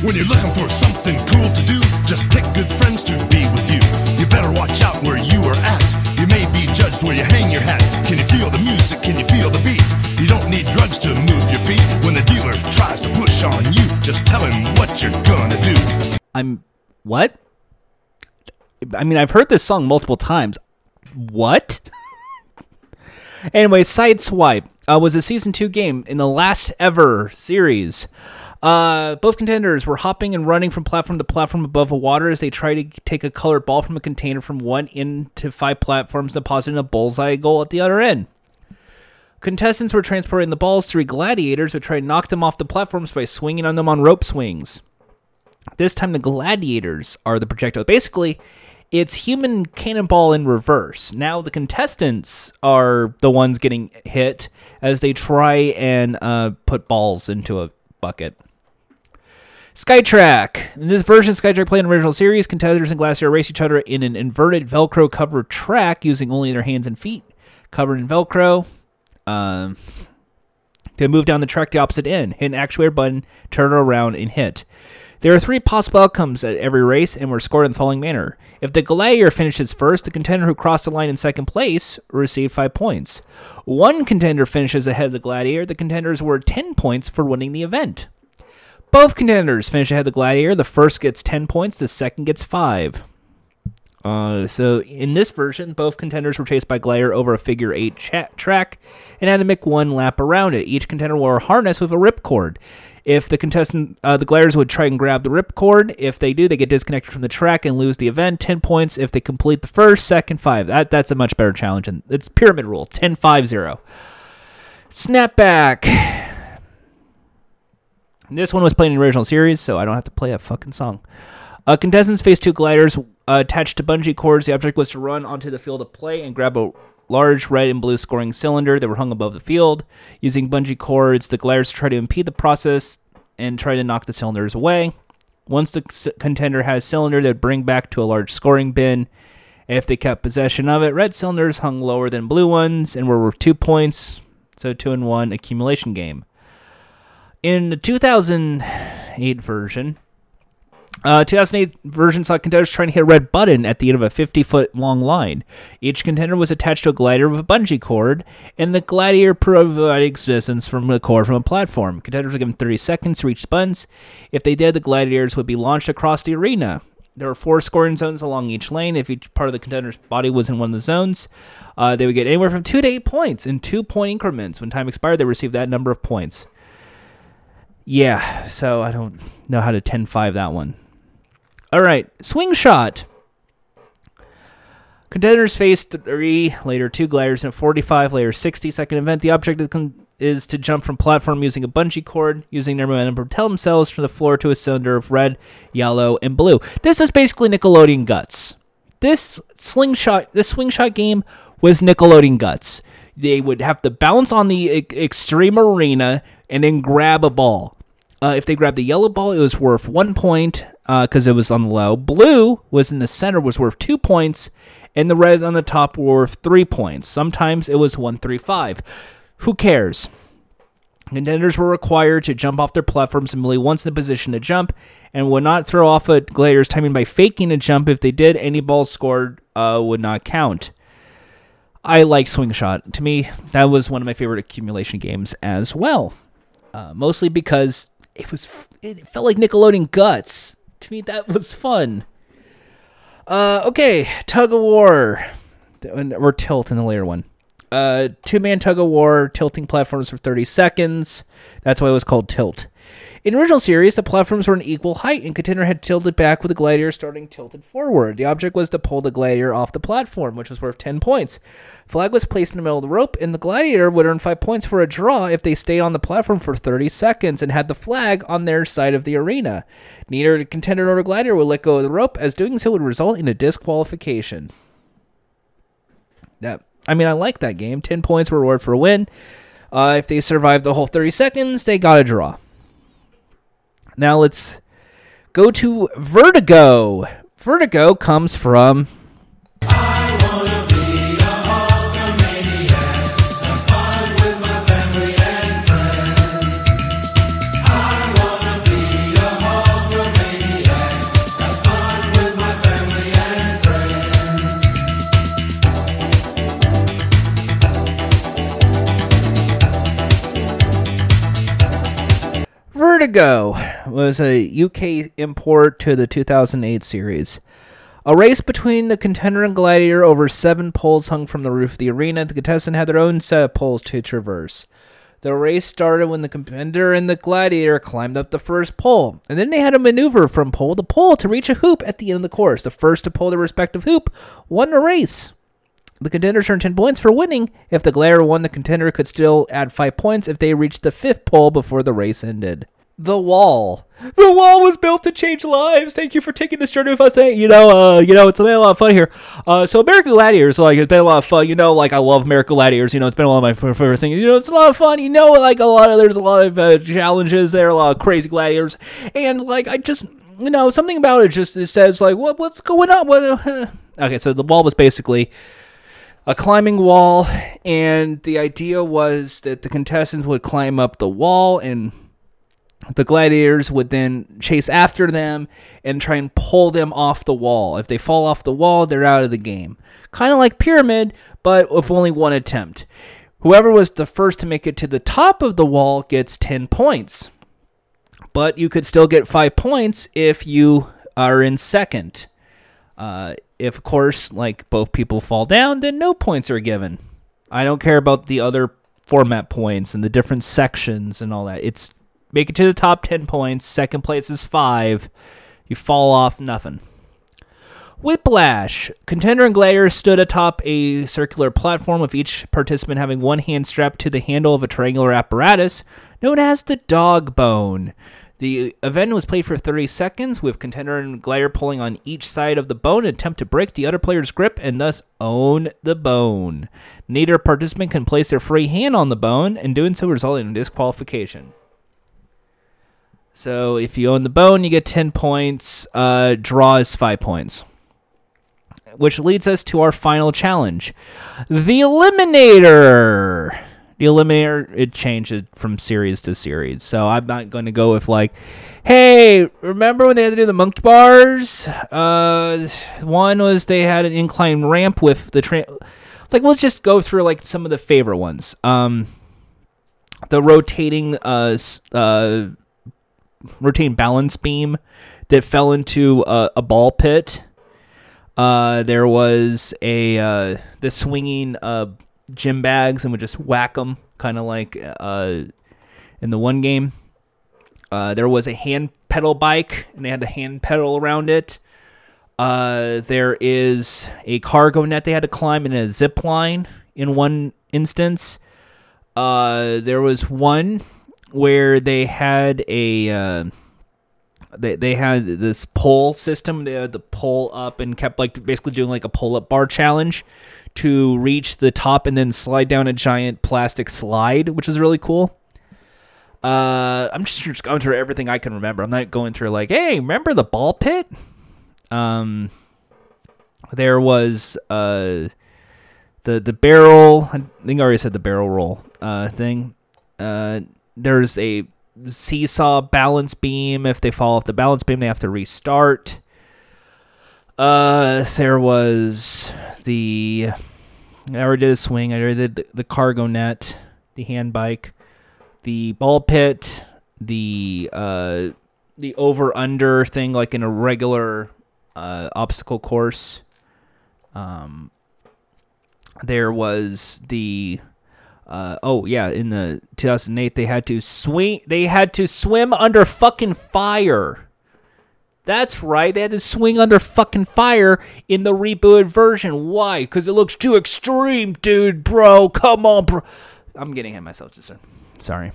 When you're looking for something cool to do, just pick good friends to be with you. You better watch out where you are at. You may be judged where you hang your hat. Can you feel the music? Can you feel the beat? You don't need drugs to move your feet. When the dealer tries to push on you, just tell him what you're gonna do. I'm what? I mean, I've heard this song multiple times. What? anyway, Sideswipe uh, was a season two game in the last ever series. Uh, both contenders were hopping and running from platform to platform above the water as they tried to take a colored ball from a container from one into five platforms, depositing a bullseye goal at the other end. Contestants were transporting the balls. Three gladiators would try to knock them off the platforms by swinging on them on rope swings. This time, the gladiators are the projectile. Basically, it's human cannonball in reverse. Now, the contestants are the ones getting hit as they try and uh, put balls into a bucket. Skytrack. In this version, Skytrack played the original series. Contenders and Glacier race each other in an inverted Velcro covered track using only their hands and feet covered in Velcro. Um, they move down the track to the opposite end, hit an actuator button, turn around, and hit. There are three possible outcomes at every race, and were scored in the following manner. If the gladiator finishes first, the contender who crossed the line in second place received five points. One contender finishes ahead of the gladiator, the contenders were 10 points for winning the event. Both contenders finish ahead of the gladiator. The first gets 10 points, the second gets 5. Uh, so in this version, both contenders were chased by Gladiator over a figure eight track and had to make one lap around it. Each contender wore a harness with a ripcord. If the contestant, uh, the gliders would try and grab the ripcord. If they do, they get disconnected from the track and lose the event. 10 points if they complete the first, second, five. That, that's a much better challenge. And it's pyramid rule 10 5 0. Snapback. This one was played in the original series, so I don't have to play a fucking song. Uh, contestants faced two gliders uh, attached to bungee cords. The object was to run onto the field of play and grab a large red and blue scoring cylinder that were hung above the field. Using bungee cords, the gliders try to impede the process and try to knock the cylinders away. Once the contender has cylinder, they'd bring back to a large scoring bin. If they kept possession of it, red cylinders hung lower than blue ones and were worth two points. So two and one accumulation game. In the 2008 version, uh, 2008 version saw contenders trying to hit a red button at the end of a 50 foot long line. Each contender was attached to a glider with a bungee cord, and the gladiator provided assistance from the cord from a platform. Contenders were given 30 seconds to reach the buttons. If they did, the gladiators would be launched across the arena. There were four scoring zones along each lane. If each part of the contender's body was in one of the zones, uh, they would get anywhere from two to eight points in two point increments. When time expired, they received that number of points. Yeah, so I don't know how to 10 5 that one. All right, swing shot. Contenders face three, later two gliders in a 45, later 60 second event. The object is, to jump from platform using a bungee cord, using their momentum to propel themselves from the floor to a cylinder of red, yellow, and blue. This is basically Nickelodeon Guts. This slingshot, this swing shot game was Nickelodeon Guts. They would have to bounce on the extreme arena and then grab a ball. Uh, if they grabbed the yellow ball, it was worth one point because it was on the low. Blue was in the center, was worth two points, and the red on the top were worth three points. Sometimes it was one, three, five. Who cares? Contenders were required to jump off their platforms immediately once in the position to jump, and would not throw off a gladiator's timing by faking a jump. If they did, any balls scored uh, would not count. I like Swing Shot. To me, that was one of my favorite accumulation games as well. Uh, mostly because it was it felt like Nickelodeon Guts. To me, that was fun. Uh, okay, tug of war or tilt in the later one. Uh, two man tug of war, tilting platforms for 30 seconds. That's why it was called tilt. In original series, the platforms were an equal height, and contender had tilted back with the gladiator starting tilted forward. The object was to pull the gladiator off the platform, which was worth 10 points. Flag was placed in the middle of the rope, and the gladiator would earn 5 points for a draw if they stayed on the platform for 30 seconds and had the flag on their side of the arena. Neither the contender nor the gladiator would let go of the rope, as doing so would result in a disqualification. That I mean, I like that game. 10 points were reward for a win. Uh, if they survived the whole 30 seconds, they got a draw. Now let's go to Vertigo. Vertigo comes from. Vertigo was a UK import to the 2008 series. A race between the contender and gladiator over seven poles hung from the roof of the arena. The contestant had their own set of poles to traverse. The race started when the contender and the gladiator climbed up the first pole, and then they had to maneuver from pole to pole to reach a hoop at the end of the course. The first to pull their respective hoop won the race. The contenders earned 10 points for winning. If the gladiator won, the contender could still add 5 points if they reached the fifth pole before the race ended. The Wall. The Wall was built to change lives. Thank you for taking this journey with us. Today. You know, uh, you know, it's been a lot of fun here. Uh, so American Gladiators, like, it's been a lot of fun. You know, like, I love American Gladiators. You know, it's been one of my favorite things. You know, it's a lot of fun. You know, like, a lot of, there's a lot of uh, challenges there, a lot of crazy gladiators. And, like, I just, you know, something about it just it says, like, what, what's going on? What, okay, so the wall was basically a climbing wall, and the idea was that the contestants would climb up the wall and the gladiators would then chase after them and try and pull them off the wall. If they fall off the wall, they're out of the game. Kind of like Pyramid, but with only one attempt. Whoever was the first to make it to the top of the wall gets 10 points. But you could still get 5 points if you are in second. Uh, if, of course, like both people fall down, then no points are given. I don't care about the other format points and the different sections and all that. It's make it to the top 10 points. Second place is 5. You fall off, nothing. Whiplash. Contender and Gladiator stood atop a circular platform with each participant having one hand strapped to the handle of a triangular apparatus known as the dog bone. The event was played for 30 seconds, with contender and gladiator pulling on each side of the bone and attempt to break the other player's grip and thus own the bone. Neither participant can place their free hand on the bone, and doing so resulting in disqualification. So if you own the bone, you get 10 points. Uh, draw is 5 points. Which leads us to our final challenge the Eliminator. The Eliminator, it changes from series to series. So I'm not going to go with, like, hey, remember when they had to do the monkey bars? Uh, one was they had an incline ramp with the train. Like, we'll just go through, like, some of the favorite ones. Um, the rotating uh, uh, rotating balance beam that fell into a, a ball pit. Uh, there was a uh, the swinging uh, gym bags and would just whack them, kind of like uh, in the one game. Uh, there was a hand pedal bike, and they had the hand pedal around it. Uh, there is a cargo net they had to climb in a zip line in one instance. There was one where they had a uh, they they had this pull system. They had the pull up and kept like basically doing like a pull up bar challenge to reach the top and then slide down a giant plastic slide, which is really cool. Uh, I'm just, just going through everything I can remember. I'm not going through like, hey, remember the ball pit? Um, there was uh, the the barrel. I think I already said the barrel roll uh thing. Uh, there's a seesaw balance beam. If they fall off the balance beam, they have to restart. Uh, there was the. I already did a swing. I already did the, cargo net, the hand bike, the ball pit, the uh, the over under thing like in a regular uh, obstacle course. Um, there was the uh, oh yeah, in the 2008 they had to swing. They had to swim under fucking fire. That's right. They had to swing under fucking fire in the rebooted version. Why? Because it looks too extreme, dude, bro. Come on, bro. I'm getting ahead myself, just sorry.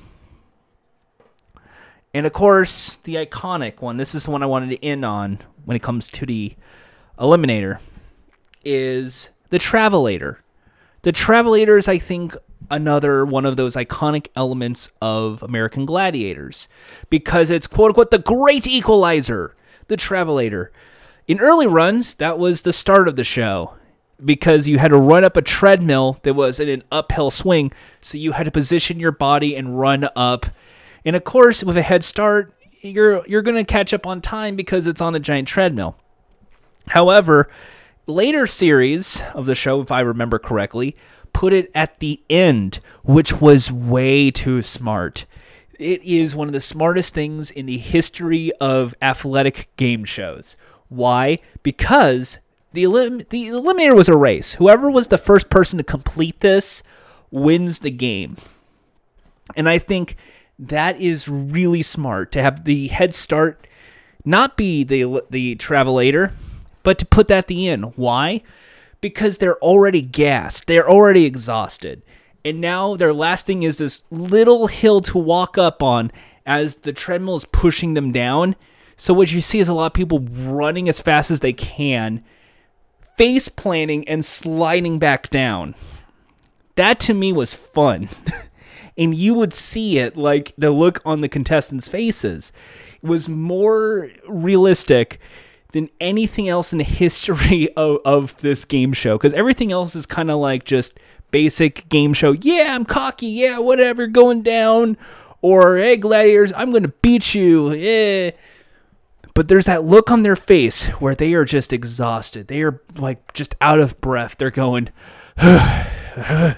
And of course, the iconic one. This is the one I wanted to end on when it comes to the Eliminator. Is the Travelator. The Travelator is, I think, another one of those iconic elements of American Gladiators because it's quote unquote the great equalizer, the Travelator. In early runs, that was the start of the show because you had to run up a treadmill that was in an uphill swing, so you had to position your body and run up. And of course, with a head start, you're you're going to catch up on time because it's on a giant treadmill. However, later series of the show, if I remember correctly, put it at the end, which was way too smart. It is one of the smartest things in the history of athletic game shows. Why? Because the elim- the eliminator was a race. Whoever was the first person to complete this wins the game. And I think that is really smart to have the head start not be the the travelator, but to put that at the end. Why? Because they're already gassed. They're already exhausted. And now their last thing is this little hill to walk up on as the treadmill is pushing them down. So what you see is a lot of people running as fast as they can, face planting and sliding back down. That to me was fun. and you would see it like the look on the contestants' faces was more realistic than anything else in the history of, of this game show because everything else is kind of like just basic game show. Yeah i'm cocky yeah whatever going down or hey gladiators i'm gonna beat you yeah. But there's that look on their face where they are just exhausted. They are like just out of breath. They're going and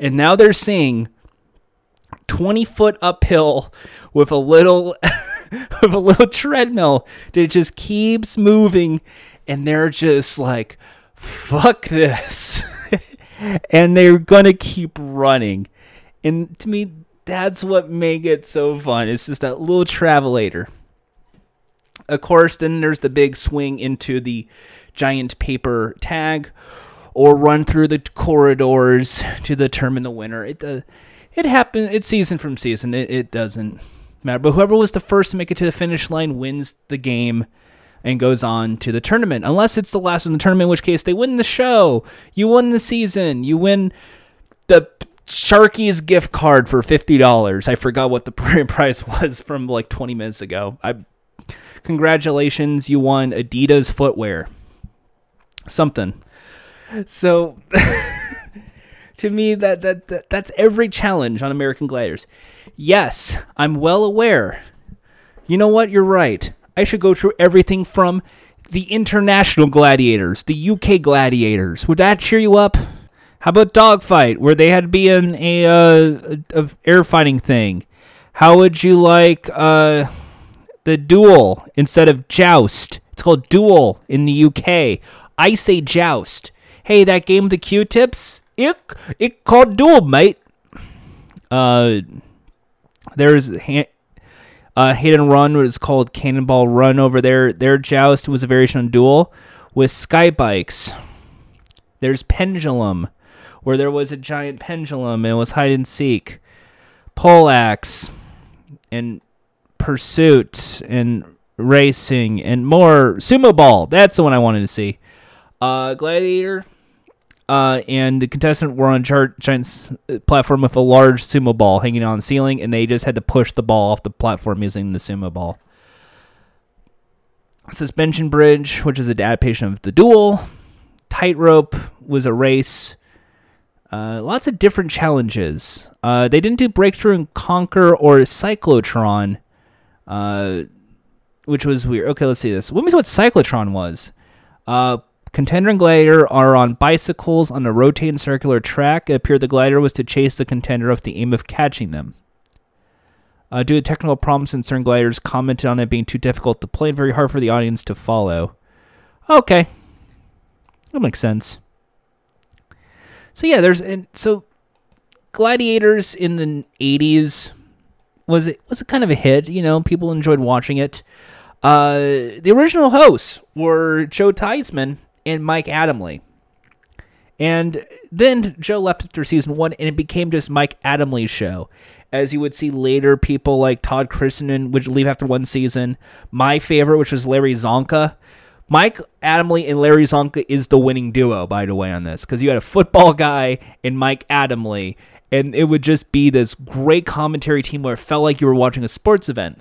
now they're seeing 20 foot uphill with a little with a little treadmill that just keeps moving and they're just like fuck this and they're gonna keep running and to me that's what make it so fun it's just that little travelator of course then there's the big swing into the giant paper tag or run through the corridors to determine the winner it uh, it happens. It's season from season. It, it doesn't matter. But whoever was the first to make it to the finish line wins the game and goes on to the tournament. Unless it's the last in the tournament, in which case they win the show. You win the season. You win the Sharky's gift card for fifty dollars. I forgot what the price was from like twenty minutes ago. I congratulations, you won Adidas footwear. Something. So to me that, that that that's every challenge on American Gladiators. Yes, I'm well aware. You know what? You're right. I should go through everything from the international gladiators, the UK gladiators. Would that cheer you up? How about dogfight, where they had to be in a, uh, a, a air fighting thing? How would you like uh, the duel instead of joust? It's called duel in the UK. I say joust. Hey, that game the Q-tips? It it called duel, mate. Uh, there's ha- uh, and run was called Cannonball Run over there. Their joust was a variation on duel with sky bikes. There's pendulum, where there was a giant pendulum and it was hide and seek. pole axe, and pursuit and racing and more sumo ball. That's the one I wanted to see. Uh, gladiator uh, and the contestant were on a giant platform with a large sumo ball hanging on the ceiling, and they just had to push the ball off the platform using the sumo ball. Suspension bridge, which is an adaptation of the duel. Tightrope was a race. Uh, lots of different challenges. Uh, they didn't do Breakthrough and Conquer or Cyclotron, uh, which was weird. Okay, let's see this. Let me see what Cyclotron was. Contender and Gladiator are on bicycles on a rotating circular track. It appeared the Gladiator was to chase the contender with the aim of catching them. Uh, due to technical problems, certain gladiators commented on it being too difficult to play and very hard for the audience to follow. Okay, that makes sense. So yeah, there's and so Gladiators in the '80s was it was kind of a hit. You know, people enjoyed watching it. Uh, the original hosts were Joe Theismann and Mike Adamle. And then Joe left after season one, and it became just Mike Adamle's show. As you would see later, people like Todd Christensen would leave after one season. My favorite, which was Larry Csonka. Mike Adamle and Larry Csonka is the winning duo, by the way, on this, because you had a football guy and Mike Adamle, and it would just be this great commentary team where it felt like you were watching a sports event.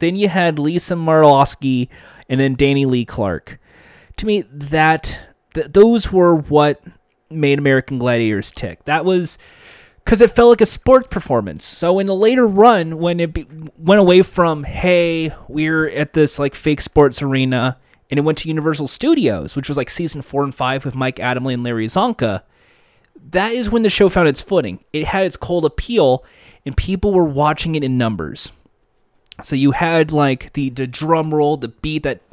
Then you had Lisa Malosky and then Danny Lee Clark. To me, that th- those were what made American Gladiators tick. That was because it felt like a sports performance. So in a later run, when it be- went away from hey, we're at this like fake sports arena, and it went to Universal Studios, which was like season four and five with Mike Adamle and Larry Csonka. That is when the show found its footing. It had its cold appeal, and people were watching it in numbers. So you had like the the drum roll, the beat that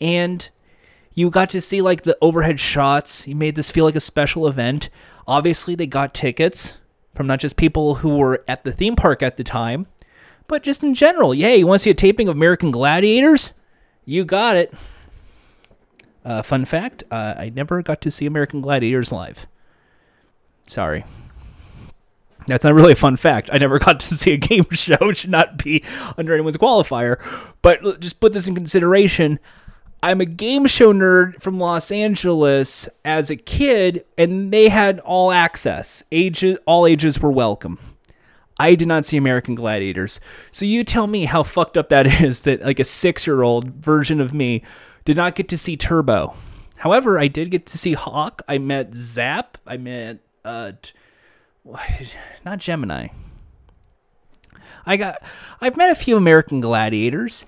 and you got to see like the overhead shots. You made this feel like a special event. Obviously, they got tickets from not just people who were at the theme park at the time, but just in general. Yay, you want to see a taping of American Gladiators? You got it. Uh, fun fact uh, I never got to see American Gladiators live. Sorry. That's not really a fun fact. I never got to see a game show. It should not be under anyone's qualifier. But just put this in consideration. I'm a game show nerd from Los Angeles as a kid, and they had all access. Ages, all ages were welcome. I did not see American Gladiators. So you tell me how fucked up that is that like a six year old version of me did not get to see Turbo. However, I did get to see Hawk. I met Zap. I met uh not Gemini. I got I've met a few American gladiators.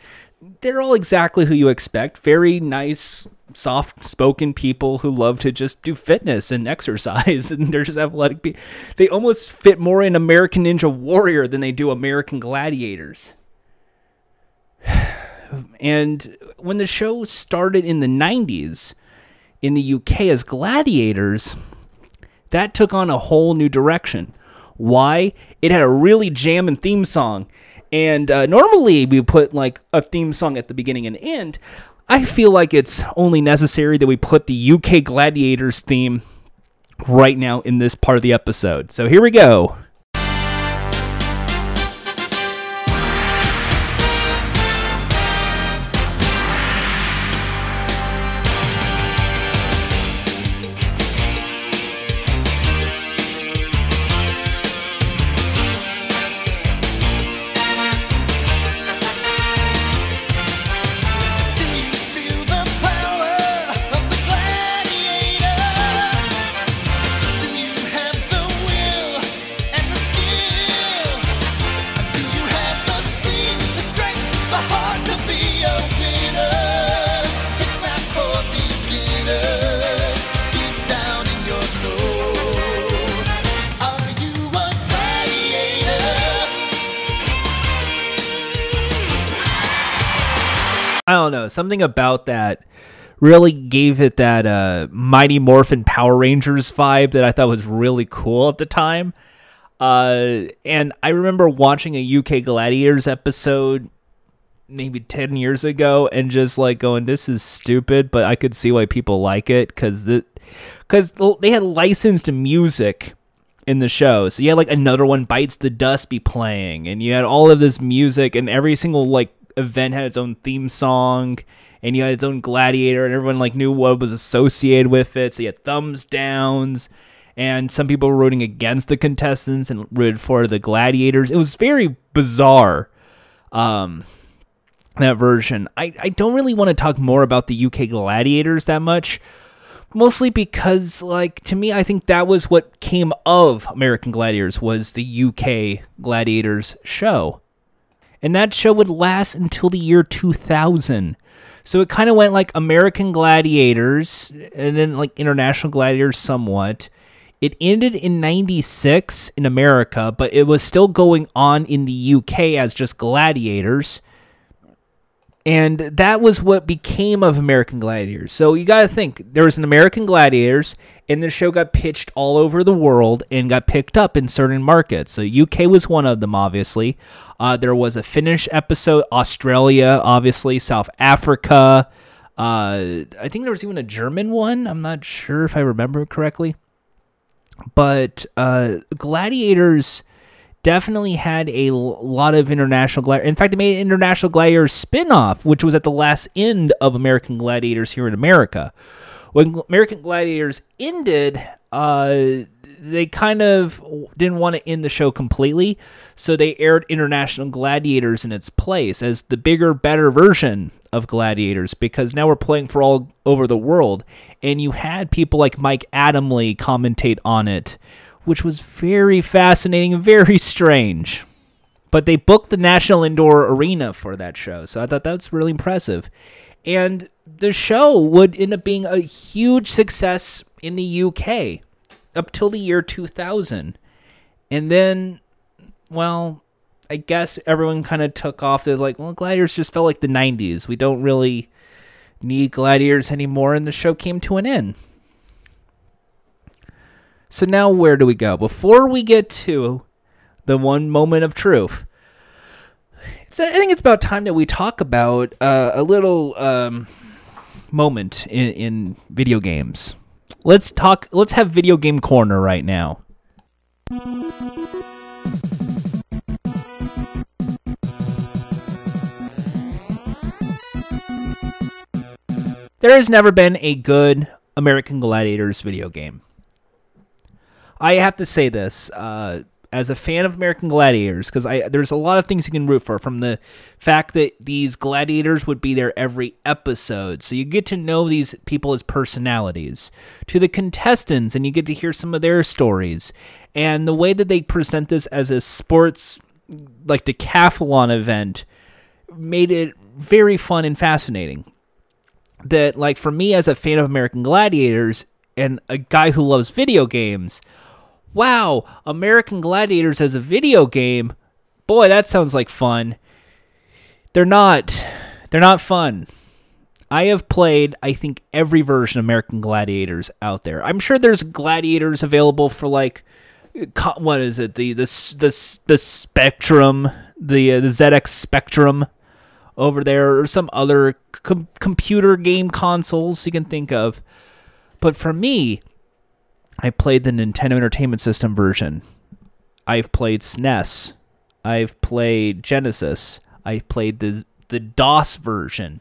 They're all exactly who you expect. Very nice, soft-spoken people who love to just do fitness and exercise and they're just athletic pe- They almost fit more in American Ninja Warrior than they do American Gladiators. And when the show started in the 90s in the UK as Gladiators, that took on a whole new direction. Why? It had a really jamming theme song. And uh, normally we put like a theme song at the beginning and end. I feel like it's only necessary that we put the UK Gladiators theme right now in this part of the episode. So here we go. Something about that really gave it that uh, Mighty Morphin Power Rangers vibe that I thought was really cool at the time. Uh, and I remember watching a UK Gladiators episode maybe 10 years ago and just like going, this is stupid, but I could see why people like it because because they had licensed music in the show. So you had like another one bites the dust be playing and you had all of this music and every single like event had its own theme song and you had its own gladiator, and everyone like knew what was associated with it. So you had thumbs downs, and some people were rooting against the contestants and rooted for the gladiators. It was very bizarre. Um, that version. I, I don't really want to talk more about the UK Gladiators that much. Mostly because, like, to me, I think that was what came of American Gladiators was the UK Gladiators show. And that show would last until the year 2000. So it kind of went like American Gladiators and then like International Gladiators somewhat. It ended in 96 in America, but it was still going on in the UK as just Gladiators and that was what became of American Gladiators. So you got to think there was an American Gladiators, and the show got pitched all over the world and got picked up in certain markets. So UK was one of them, obviously. Uh, there was a Finnish episode, Australia, obviously, South Africa. Uh, I think there was even a German one. I'm not sure if I remember correctly, but uh, Gladiators definitely had a lot of international gladiators. In fact, they made an international gladiator spin-off, which was at the last end of American Gladiators here in America. When American Gladiators ended, uh, they kind of didn't want to end the show completely, so they aired International Gladiators in its place as the bigger, better version of Gladiators because now we're playing for all over the world, and you had people like Mike Adamle commentate on it, which was very fascinating and very strange. But they booked the National Indoor Arena for that show, so I thought that's really impressive. And the show would end up being a huge success in the UK up till the year 2000. And then, well, I guess everyone kind of took off. They're like, well, Gladiators just felt like the 90s. We don't really need Gladiators anymore, and the show came to an end. So now where do we go? Before we get to the one moment of truth, it's, I think it's about time that we talk about uh, a little um, moment in, in video games. Let's talk. Let's have video game corner right now. There has never been a good American Gladiators video game. I have to say this uh, as a fan of American Gladiators because I there's a lot of things you can root for from the fact that these gladiators would be there every episode, so you get to know these people as personalities, to the contestants, and you get to hear some of their stories, and the way that they present this as a sports like decathlon event made it very fun and fascinating. That like for me as a fan of American Gladiators and a guy who loves video games wow, American Gladiators as a video game. Boy, that sounds like fun. They're not. They're not fun. I have played, I think, every version of American Gladiators out there. I'm sure there's Gladiators available for like, what is it? The the the the Spectrum, the uh, the ZX Spectrum over there, or some other com- computer game consoles you can think of. But for me, I played the Nintendo Entertainment System version. I've played SNES. I've played Genesis. I've played the the DOS version.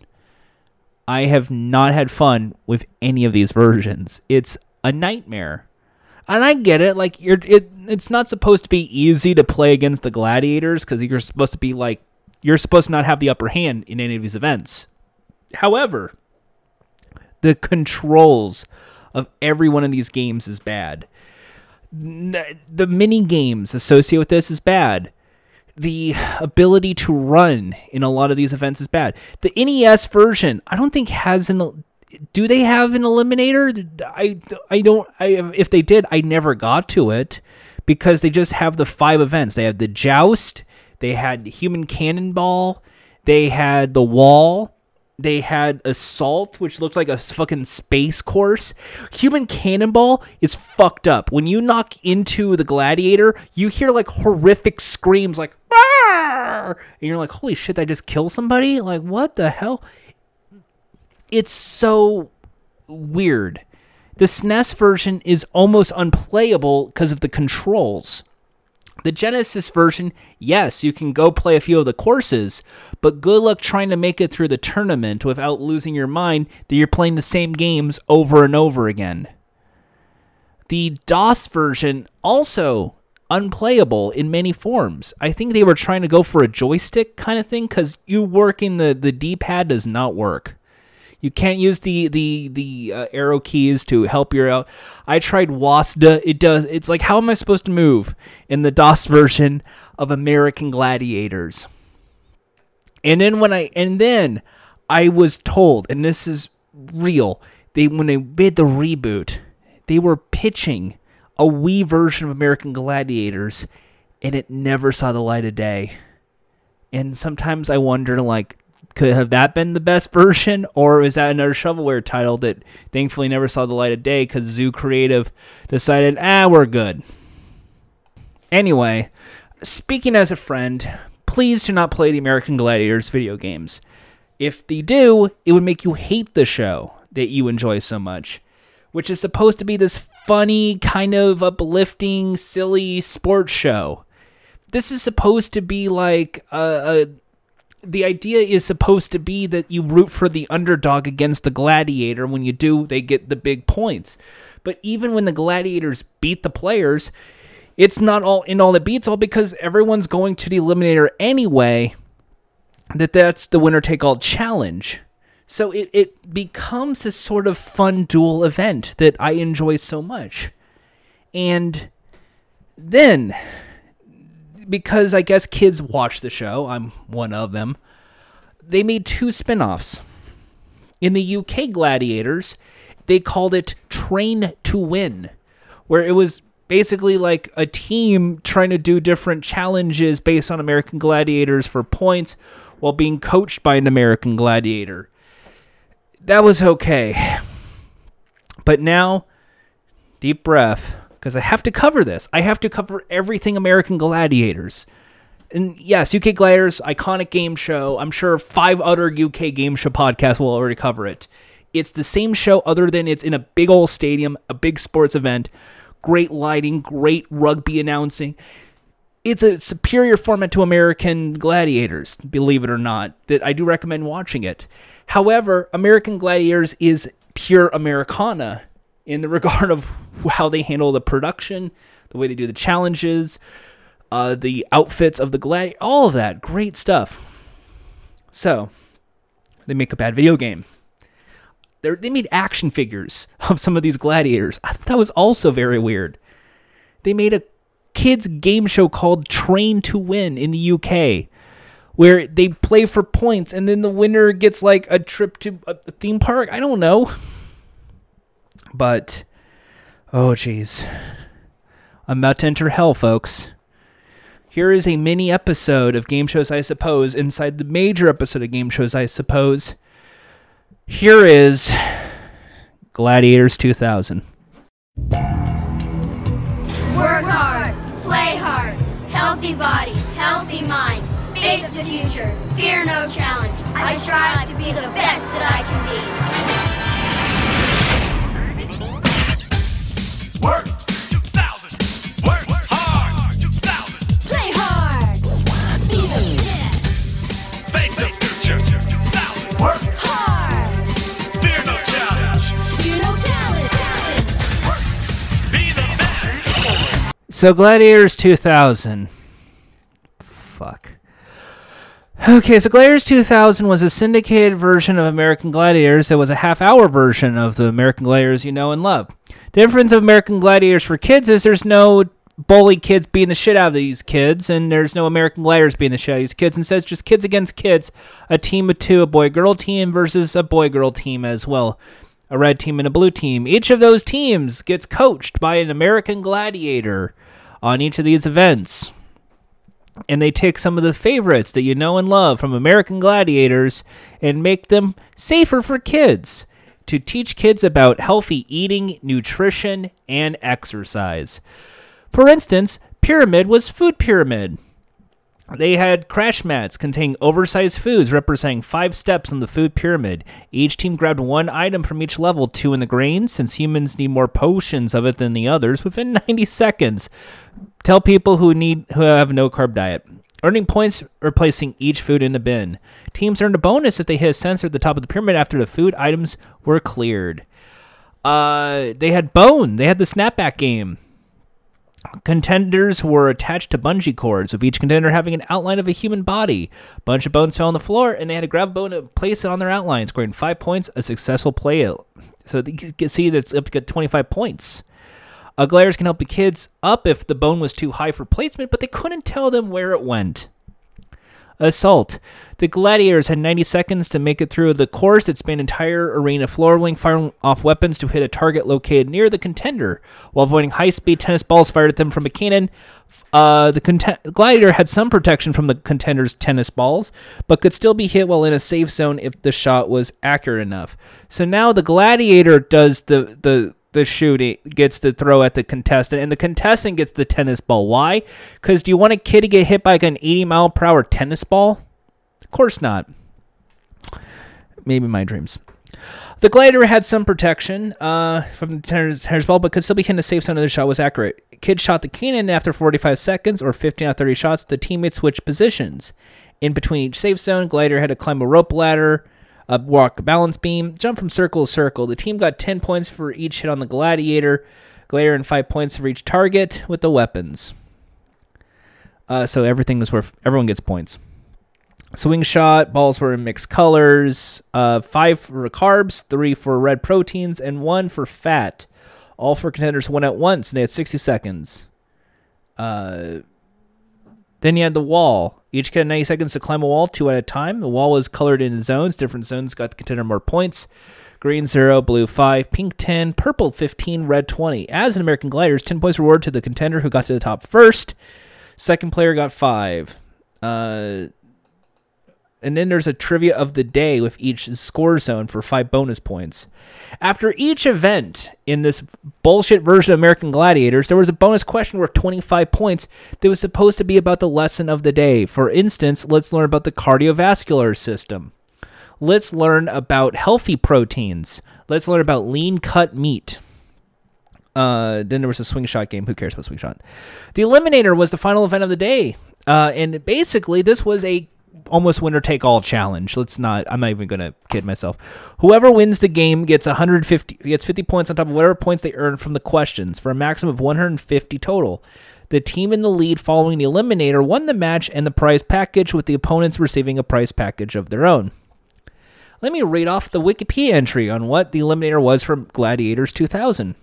I have not had fun with any of these versions. It's a nightmare. And I get it, like you're it it's not supposed to be easy to play against the gladiators cuz you're supposed to be like you're supposed to not have the upper hand in any of these events. However, the controls of every one of these games is bad. The mini games associated with this is bad. The ability to run in a lot of these events is bad. The NES version, I don't think has an. Do they have an eliminator? I, I don't. I if they did, I never got to it because they just have the five events. They have the joust. They had human cannonball. They had the wall they had assault which looks like a fucking space course. Human cannonball is fucked up. When you knock into the gladiator you hear like horrific screams like "Arr!" and you're like holy shit did i just kill somebody? Like what the hell? It's so weird. The snes version is almost unplayable because of the controls The Genesis version, yes, you can go play a few of the courses, but good luck trying to make it through the tournament without losing your mind that you're playing the same games over and over again. The DOS version also unplayable in many forms. I think they were trying to go for a joystick kind of thing cuz you working the the D-pad does not work. You can't use the the the uh, arrow keys to help you out. I tried WASD. It does. It's like how am I supposed to move in the DOS version of American Gladiators? And then when I and then I was told, and this is real, they when they did the reboot, they were pitching a Wii version of American Gladiators, and it never saw the light of day. And sometimes I wonder, like, could have that been the best version, or is that another shovelware title that thankfully never saw the light of day because Zoo Creative decided, ah, we're good. Anyway, speaking as a friend, please do not play the American Gladiators video games. If they do, it would make you hate the show that you enjoy so much, which is supposed to be this funny, kind of uplifting, silly sports show. This is supposed to be like a, a the idea is supposed to be that you root for the underdog against the gladiator. When you do, they get the big points. But even when the gladiators beat the players, it's not all in all it beats all because everyone's going to the eliminator anyway. That that's the winner take all challenge. So it, it becomes this sort of fun dual event that I enjoy so much. And then because I guess kids watch the show, I'm one of them. They made two spin-offs. In the UK Gladiators, they called it Train to Win, where it was basically like a team trying to do different challenges based on American Gladiators for points while being coached by an American Gladiator. That was okay. But now, deep breath because I have to cover this. I have to cover everything American Gladiators. And yes, UK Gladiators, iconic game show. I'm sure five other UK game show podcasts will already cover it. It's the same show, other than it's in a big old stadium, a big sports event, great lighting, great rugby announcing. It's a superior format to American Gladiators, believe it or not, that I do recommend watching it. However, American Gladiators is pure Americana in the regard of how they handle the production, the way they do the challenges, uh, the outfits of the gladiator, all of that great stuff. So they make a bad video game. They're, they made action figures of some of these gladiators. I thought that was also very weird. They made a kids game show called Train to Win in the UK, where they play for points and then the winner gets like a trip to a theme park. I don't know. But, oh jeez. I'm about to enter hell, folks. Here is a mini episode of Game Shows, I suppose, inside the major episode of Game Shows, I suppose. Here is Gladiators 2000. Work hard, play hard, healthy body, healthy mind. Face the future, fear no challenge. I strive to be the best that I can be. So, Gladiators 2000. Fuck. Okay, so Gladiators 2000 was a syndicated version of American Gladiators. It was a half hour version of the American Gladiators you know and love. The difference of American Gladiators for kids is there's no bully kids beating the shit out of these kids, and there's no American Gladiators beating the shit out of these kids. Instead, it's just kids against kids, a team of two, a boy girl team versus a boy girl team as well. A red team and a blue team. Each of those teams gets coached by an American Gladiator on each of these events and they take some of the favorites that you know and love from American Gladiators and make them safer for kids to teach kids about healthy eating, nutrition, and exercise. For instance, Pyramid was Food Pyramid. They had crash mats containing oversized foods representing five steps on the food pyramid. Each team grabbed one item from each level, two in the grains, since humans need more potions of it than the others, within 90 seconds. Tell people who need who have no carb diet. Earning points or placing each food in a bin. Teams earned a bonus if they hit a sensor at the top of the pyramid after the food items were cleared. Uh, they had Bone. They had the snapback game. Contenders were attached to bungee cords, with each contender having an outline of a human body. A bunch of bones fell on the floor, and they had to grab a bone and place it on their outline, scoring five points, a successful play. So you can see that's up to get 25 points. Gliders can help the kids up if the bone was too high for placement, but they couldn't tell them where it went. Assault. The gladiators had 90 seconds to make it through the course that spanned entire arena floor, wing firing off weapons to hit a target located near the contender, while avoiding high-speed tennis balls fired at them from a cannon. Uh, the conten- gladiator had some protection from the contender's tennis balls, but could still be hit while in a safe zone if the shot was accurate enough. So now the gladiator does the the the shooting gets to throw at the contestant, and the contestant gets the tennis ball. Why? Because do you want a kid to get hit by like an 80 mile per hour tennis ball? Of course not. Maybe my dreams. The glider had some protection uh, from the tennis, tennis ball, but could still be hit a safe zone the shot was accurate. Kid shot the cannon after 45 seconds or 15 out of 30 shots. The teammates switched positions. In between each safe zone, glider had to climb a rope ladder, uh, walk balance beam, jump from circle to circle. The team got 10 points for each hit on the gladiator, gladiator, and 5 points for each target with the weapons. Uh, so everything is where everyone gets points. Swing shot, balls were in mixed colors. Uh, five for carbs, three for red proteins, and one for fat. All four contenders went at once, and they had 60 seconds. Uh, then you had the wall. Each had 90 seconds to climb a wall, two at a time. The wall was colored in zones. Different zones got the contender more points. Green 0, blue 5, pink 10, purple 15, red 20. As an American Gliders, 10 points reward to the contender who got to the top first. Second player got 5. Uh, and then there's a trivia of the day with each score zone for five bonus points. After each event in this bullshit version of American Gladiators, there was a bonus question worth 25 points that was supposed to be about the lesson of the day. For instance, let's learn about the cardiovascular system. Let's learn about healthy proteins. Let's learn about lean cut meat. Uh, then there was a swing shot game. Who cares about swing shot? The Eliminator was the final event of the day. Uh, and basically, this was a almost winner take all challenge. Let's not. I'm not even gonna kid myself. Whoever wins the game gets 150 gets 50 points on top of whatever points they earn from the questions for a maximum of 150 total. The team in the lead following the eliminator won the match and the prize package, with the opponents receiving a prize package of their own. Let me read off the Wikipedia entry on what the eliminator was from Gladiators 2000.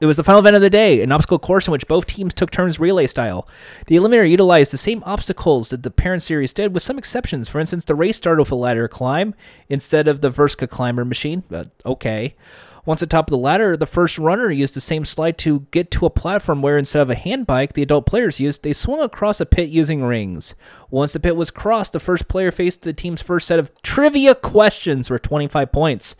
It was the final event of the day, an obstacle course in which both teams took turns relay style. The Eliminator utilized the same obstacles that the parent series did, with some exceptions. For instance, the race started with a ladder climb instead of the VersaClimber machine. But okay. Once at top of the ladder, the first runner used the same slide to get to a platform where instead of a hand bike the adult players used, they swung across a pit using rings. Once the pit was crossed, the first player faced the team's first set of trivia questions for 25 points.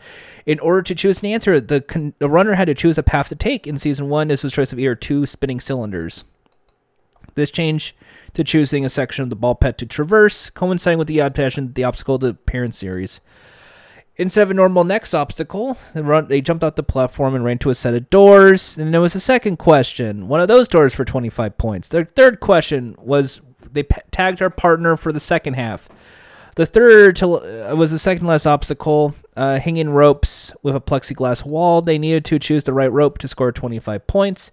In order to choose an answer, the, con- the runner had to choose a path to take. In season one, this was choice of either two spinning cylinders. This change to choosing a section of the ball pit to traverse, coinciding with the adaptation of the obstacle of the parent series. Instead of a normal next obstacle, they, run, they jumped off the platform and ran to a set of doors. And there was a second question. One of those doors for 25 points. The third question was they p- tagged our partner for the second half. The third to, uh, was the second last obstacle, uh, hanging ropes with a plexiglass wall. They needed to choose the right rope to score 25 points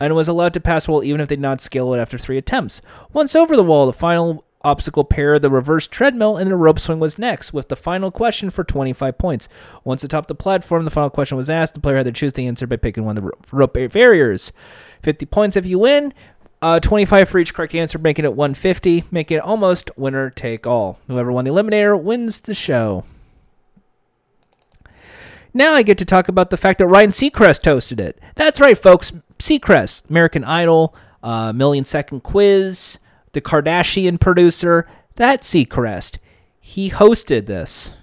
and was allowed to pass the wall even if they did not scale it after three attempts. Once over the wall, the final obstacle pair, the reverse treadmill, and the rope swing was next, with the final question for 25 points. Once atop the platform, the final question was asked. The player had to choose the answer by picking one of the rope barriers. 50 points if you win. Uh, 25 for each correct answer, making it 150, making it almost winner take all. Whoever won the eliminator wins the show. Now I get to talk about the fact that Ryan Seacrest hosted it. That's right, folks. Seacrest, American Idol, uh, Million Second Quiz, the Kardashian producer. That's Seacrest. He hosted this.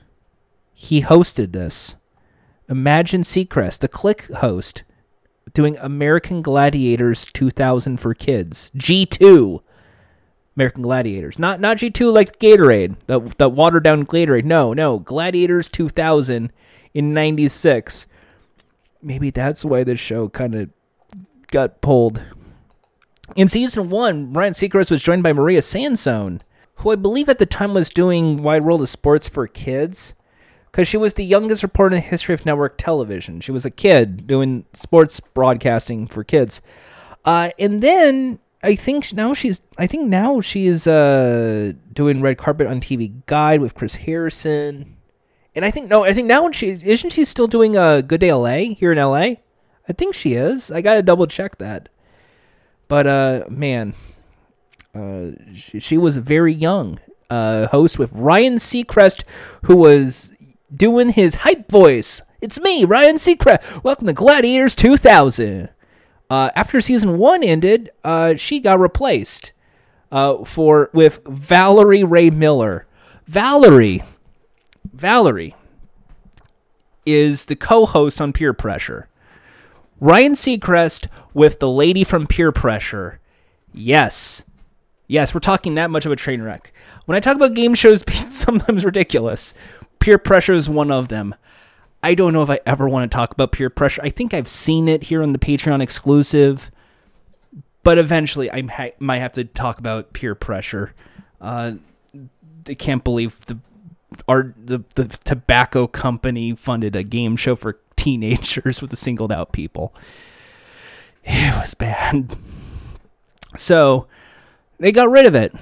He hosted this. Imagine Seacrest, the Click host, doing American Gladiators 2000 for kids. G2. American Gladiators. Not not G2 like Gatorade, that that watered down Gatorade. No, no, Gladiators 2000 in 96. Maybe that's why the show kind of got pulled. In season 1, Ryan Seacrest was joined by Maria Sansone, who I believe at the time was doing Wide World of Sports for Kids because she was the youngest reporter in the history of network television. She was a kid doing sports broadcasting for kids. Uh, and then I think now she's I think now she is uh, doing red carpet on TV Guide with Chris Harrison. And I think no, I think now she isn't she still doing a uh, Good Day LA here in LA? I think she is. I got to double check that. But uh man, uh she, she was very young. Uh host with Ryan Seacrest who was doing his hype voice. It's me, Ryan Seacrest. Welcome to Gladiators 2000. Uh, after season one ended, uh, she got replaced uh, for with Valerie Rae Miller. Valerie, Valerie is the co-host on Peer Pressure. Ryan Seacrest with the lady from Peer Pressure. Yes, yes, we're talking that much of a train wreck. When I talk about game shows being sometimes ridiculous, Peer Pressure is one of them. I don't know if I ever want to talk about peer pressure. I think I've seen it here on the Patreon exclusive, but eventually I might have to talk about peer pressure. Uh, I can't believe the our the, the tobacco company funded a game show for teenagers with the singled out people. It was bad. So they got rid of it.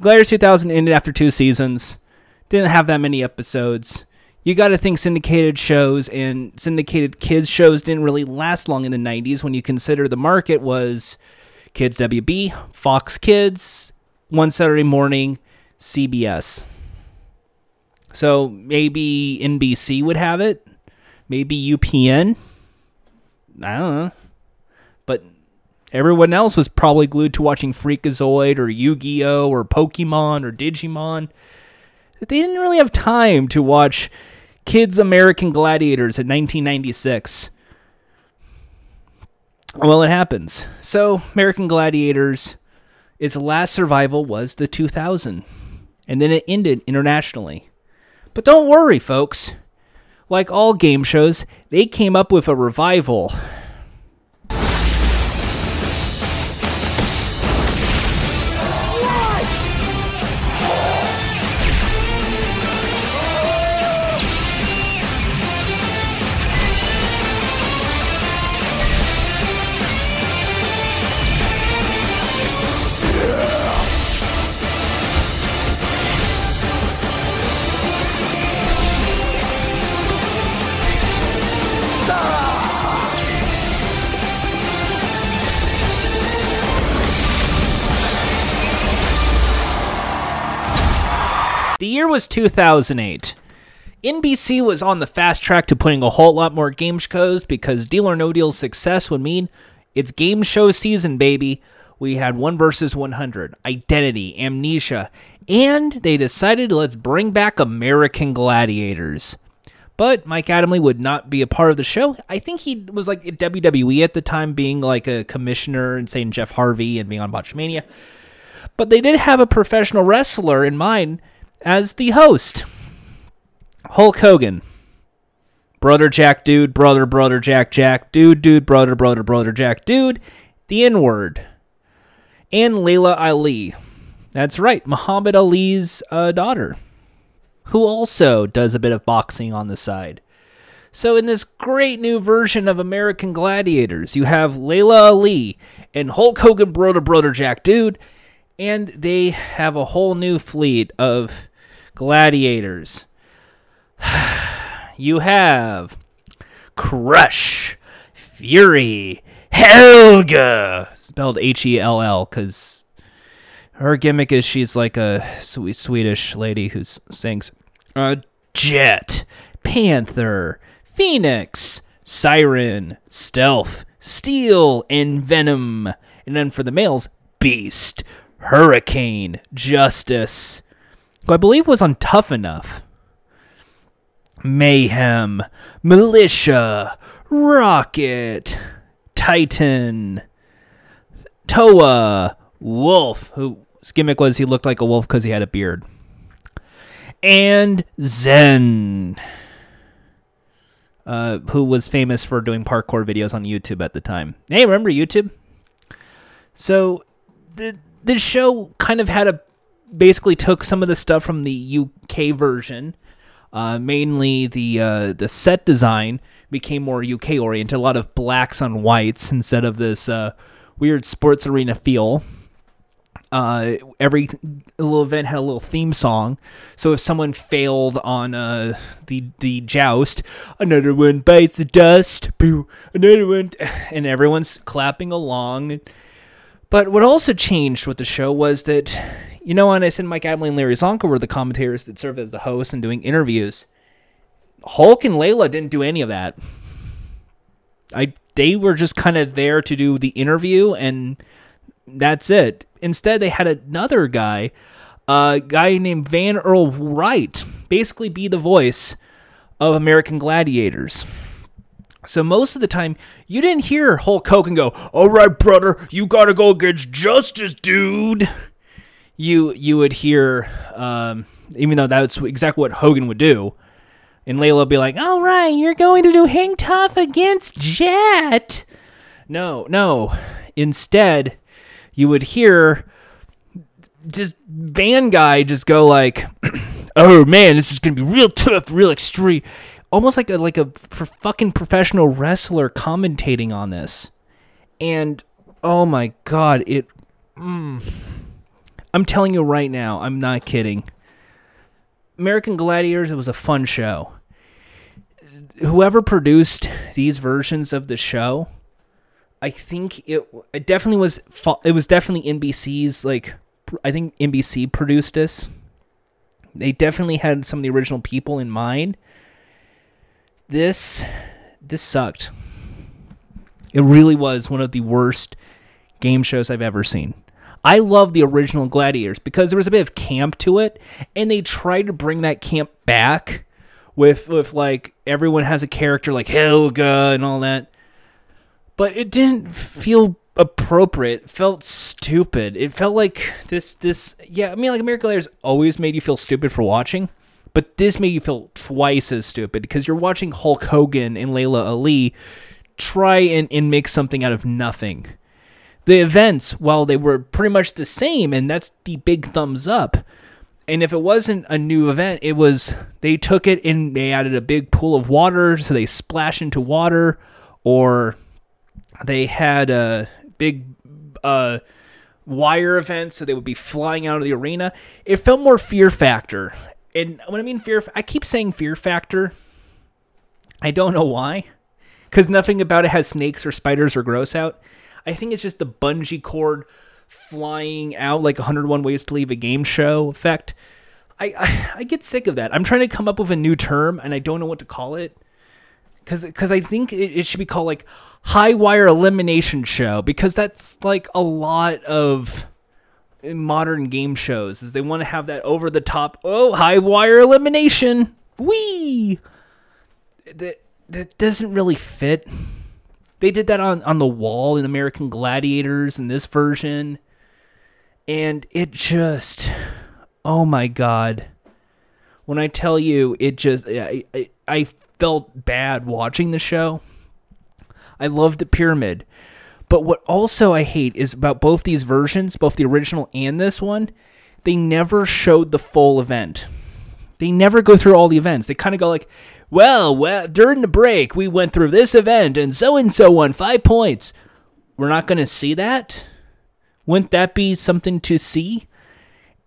Gladiators 2000 ended after two seasons. Didn't have that many episodes you got to think syndicated shows and syndicated kids shows didn't really last long in the 90s when you consider the market was Kids WB, Fox Kids, One Saturday Morning, CBS. So maybe NBC would have it, maybe UPN. I don't know. But everyone else was probably glued to watching Freakazoid or Yu Gi Oh! or Pokemon or Digimon. They didn't really have time to watch Kids American Gladiators in 1996. Well, it happens. So, American Gladiators, its last survival was the 2000, and then it ended internationally. But don't worry, folks. Like all game shows, they came up with a revival. Was 2008. NBC was on the fast track to putting a whole lot more game shows because Deal or No Deal's success would mean it's game show season, baby. We had 1 versus 100, Identity, Amnesia, and they decided let's bring back American Gladiators. But Mike Adamle would not be a part of the show. I think he was like at WWE at the time, being like a commissioner and saying Jeff Harvey and being on Botchmania. But they did have a professional wrestler in mind as the host Hulk Hogan. Brother Jack Dude, brother, brother Jack Jack, dude, dude, brother, brother, brother Jack Dude, the N word. And Laila Ali. That's right, Muhammad Ali's uh, daughter, who also does a bit of boxing on the side. So, in this great new version of American Gladiators, you have Laila Ali and Hulk Hogan, brother, brother Jack Dude, and they have a whole new fleet of gladiators. you have Crush, Fury, Helga, spelled H E L L, because her gimmick is she's like a sweet Swedish lady who sings. Uh, Jet, Panther, Phoenix, Siren, Stealth, Steel, and Venom. And then for the males, Beast, Hurricane, Justice, who I believe was on Tough Enough. Mayhem, Militia, Rocket, Titan, Toa, Wolf, who gimmick was he looked like a wolf because he had a beard. And Zen, uh, who was famous for doing parkour videos on YouTube at the time. Hey, remember YouTube? So the this show kind of had a basically took some of the stuff from the UK version, uh, mainly the uh, the set design became more UK oriented, a lot of blacks on whites instead of this uh, weird sports arena feel. Uh, every little event had a little theme song, so if someone failed on uh, the the joust, another one bites the dust, boo, another one, and everyone's clapping along. But what also changed with the show was that, you know, and I said Mike Adley and Larry Csonka were the commentators that served as the hosts and doing interviews. Hulk and Laila didn't do any of that. I they were just kind of there to do the interview and that's it. Instead, they had another guy, a guy named Van Earl Wright, basically be the voice of American Gladiators. So most of the time, you didn't hear Hulk Hogan go, "All right, brother, you gotta go against justice, dude." You you would hear, um, even though that's exactly what Hogan would do, and Laila would be like, "All right, you're going to do Hang Tough against Jet." No, no. Instead, you would hear just Van guy just go like, "Oh man, this is gonna be real tough, real extreme." Almost like a like a fucking professional wrestler commentating on this, and oh my god, it. Mm, I'm telling you right now, I'm not kidding. American Gladiators, it was a fun show. Whoever produced these versions of the show, I think it it definitely was it was definitely NBC's like I think NBC produced this. They definitely had some of the original people in mind. This this sucked. It really was one of the worst game shows I've ever seen. I love the original Gladiators because there was a bit of camp to it, and they tried to bring that camp back with with like everyone has a character like Helga and all that. But it didn't feel appropriate. It felt stupid. It felt like this this yeah, I mean like American Gladiators always made you feel stupid for watching, but this made you feel twice as stupid because you're watching Hulk Hogan and Laila Ali try and, and make something out of nothing the events, while they were pretty much the same, and that's the big thumbs up. And if it wasn't a new event, it was they took it and they added a big pool of water, so they splash into water, or they had a big uh, wire event, so they would be flying out of the arena. It felt more fear factor, and when I mean fear, I keep saying fear factor. I don't know why, because nothing about it has snakes or spiders or gross out. I think it's just the bungee cord flying out like 101 Ways to Leave a Game Show effect. I, I, I get sick of that. I'm trying to come up with a new term and I don't know what to call it. Cause, cause I think it, it should be called like high wire elimination show because that's like a lot of modern game shows is they want to have that over the top oh high wire elimination wee that that doesn't really fit they did that on, on the wall in American Gladiators in this version. And it just, oh my God. When I tell you, it just, I, I, I felt bad watching the show. I loved the pyramid. But what also I hate is about both these versions, both the original and this one, they never showed the full event. They never go through all the events. They kind of go like, well, well, during the break, we went through this event and so and so won five points. We're not going to see that? Wouldn't that be something to see?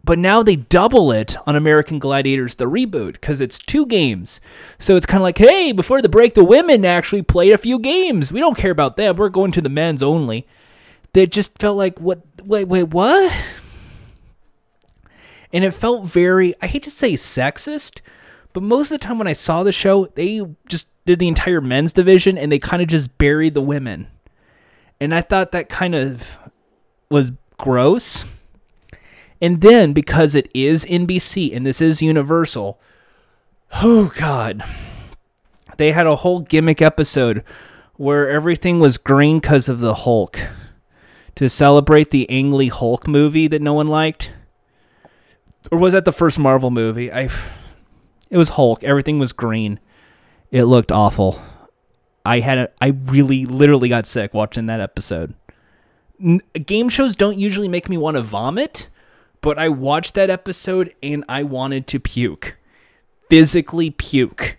But now they double it on American Gladiators, the reboot, because it's two games. So it's kind of like, hey, before the break, the women actually played a few games. We don't care about them. We're going to the men's only. That just felt like, what? Wait, wait, what? And it felt very, I hate to say sexist, but most of the time when I saw the show, they just did the entire men's division and they kind of just buried the women. And I thought that kind of was gross. And then because it is NBC and this is Universal, oh god. They had a whole gimmick episode where everything was green because of the Hulk. to celebrate the Ang Lee Hulk movie that no one liked? Or was that the first Marvel movie? I it was Hulk. Everything was green. It looked awful. I had a, I really literally got sick watching that episode. N- game shows don't usually make me want to vomit, but I watched that episode and I wanted to puke. Physically puke.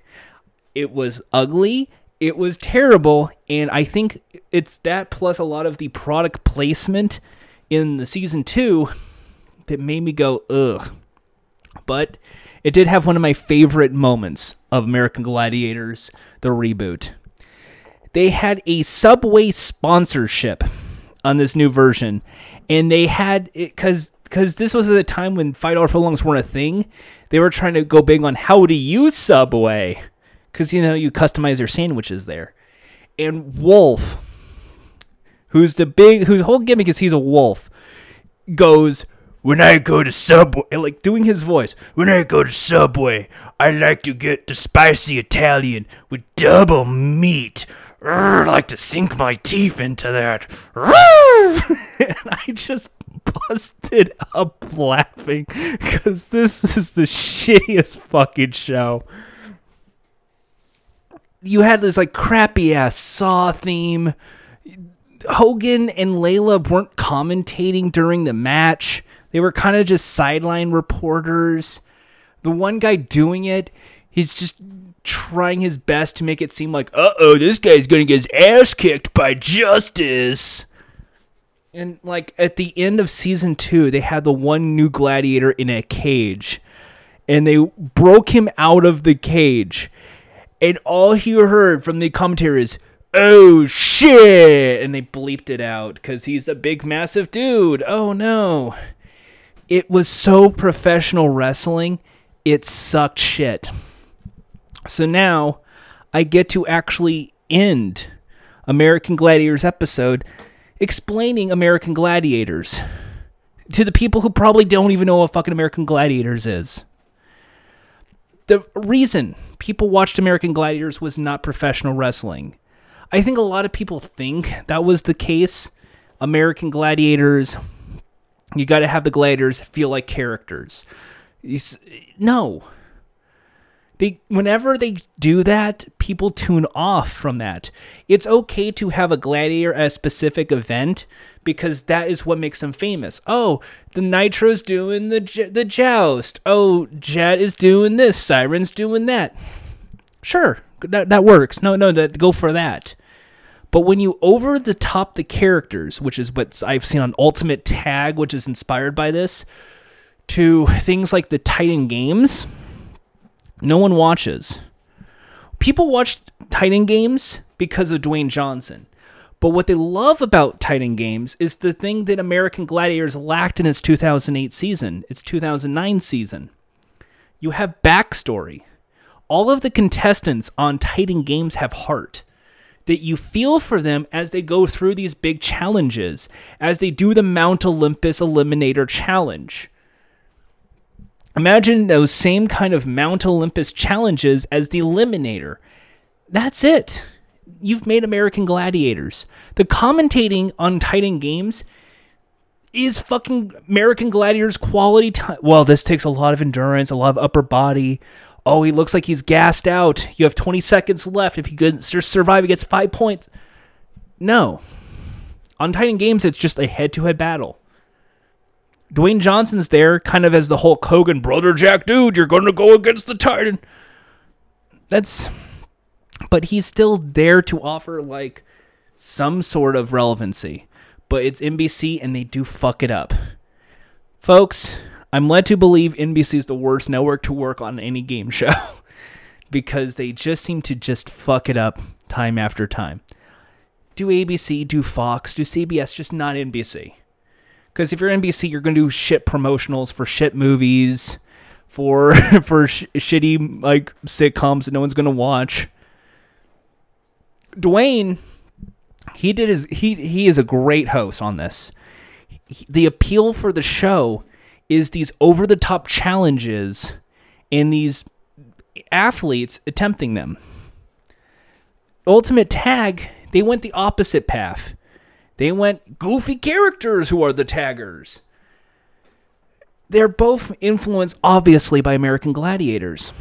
It was ugly, it was terrible, and I think it's that plus a lot of the product placement in the season 2 that made me go ugh. But it did have one of my favorite moments of American Gladiators, the reboot. They had a Subway sponsorship on this new version, and they had it because because this was at a time when five dollar footlongs weren't a thing. They were trying to go big on how to use Subway because you know you customize your sandwiches there. And Wolf, who's the big whose whole gimmick is he's a wolf, goes when I go to Subway, like doing his voice. When I go to Subway, I like to get the spicy Italian with double meat. Urgh, I like to sink my teeth into that. And I just busted up laughing because this is the shittiest fucking show. You had this like crappy ass Saw theme. Hogan and Laila weren't commentating during the match. They were kind of just sideline reporters. The one guy doing it, he's just trying his best to make it seem like, uh oh, this guy's gonna get his ass kicked by Justice. And like at the end of season two, they had the one new gladiator in a cage. And they broke him out of the cage. And all he heard from the commentary is, oh shit! And they bleeped it out because he's a big, massive dude. Oh no. It was so professional wrestling, it sucked shit. So now I get to actually end American Gladiators episode explaining American Gladiators to the people who probably don't even know what fucking American Gladiators is. The reason people watched American Gladiators was not professional wrestling. I think a lot of people think that was the case. American Gladiators, you got to have the gladiators feel like characters. No. They, whenever they do that, people tune off from that. It's okay to have a gladiator at a specific event because that is what makes them famous. Oh, the Nitro's doing the the joust. Oh, Jet is doing this. Siren's doing that. Sure, that that works. No, no, that go for that. But when you over the top the characters, which is what I've seen on Ultimate Tag, which is inspired by this, to things like the Titan games, no one watches. People watch Titan games because of Dwayne Johnson. But what they love about Titan games is the thing that American Gladiators lacked in its 2008 season, its 2009 season. You have backstory. All of the contestants on Titan games have heart that you feel for them as they go through these big challenges, as they do the Mount Olympus Eliminator Challenge. Imagine those same kind of Mount Olympus challenges as the Eliminator. That's it. You've made American Gladiators. The commentating on Titan Games is fucking American Gladiators quality time. Well, this takes a lot of endurance, a lot of upper body. Oh, he looks like he's gassed out. You have 20 seconds left. If he could survive, he gets five points. No. On Titan Games, it's just a head to head battle. Dwayne Johnson's there kind of as the Hulk Hogan, brother Jack, dude, you're going to go against the Titan. That's. But he's still there to offer, like, some sort of relevancy. But it's NBC and they do fuck it up. Folks, I'm led to believe NBC is the worst network to work on any game show because they just seem to just fuck it up time after time. Do ABC, do Fox, do CBS, just not NBC. Because if you're NBC, you're going to do shit promotionals for shit movies, for for sh- shitty like sitcoms that no one's going to watch. Dwayne, he did his he he is a great host on this. He- the appeal for the show is these over the top challenges and these athletes attempting them. Ultimate Tag, they went the opposite path. They went goofy characters who are the taggers. They're both influenced, obviously, by American Gladiators.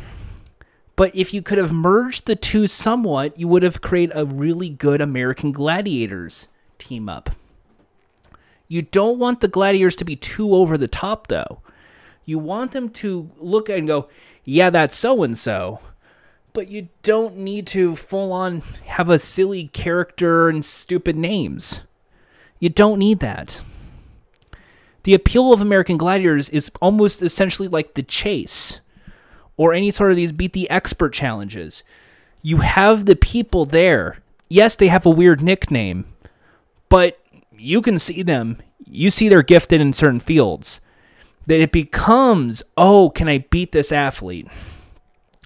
But if you could have merged the two somewhat, you would have created a really good American Gladiators team up. You don't want the Gladiators to be too over the top, though. You want them to look and go, yeah, that's so and so. But you don't need to full on have a silly character and stupid names. You don't need that. The appeal of American Gladiators is almost essentially like the chase or any sort of these beat the expert challenges. You have the people there. Yes, they have a weird nickname, but you can see them. You see they're gifted in certain fields. That it becomes, oh, can I beat this athlete?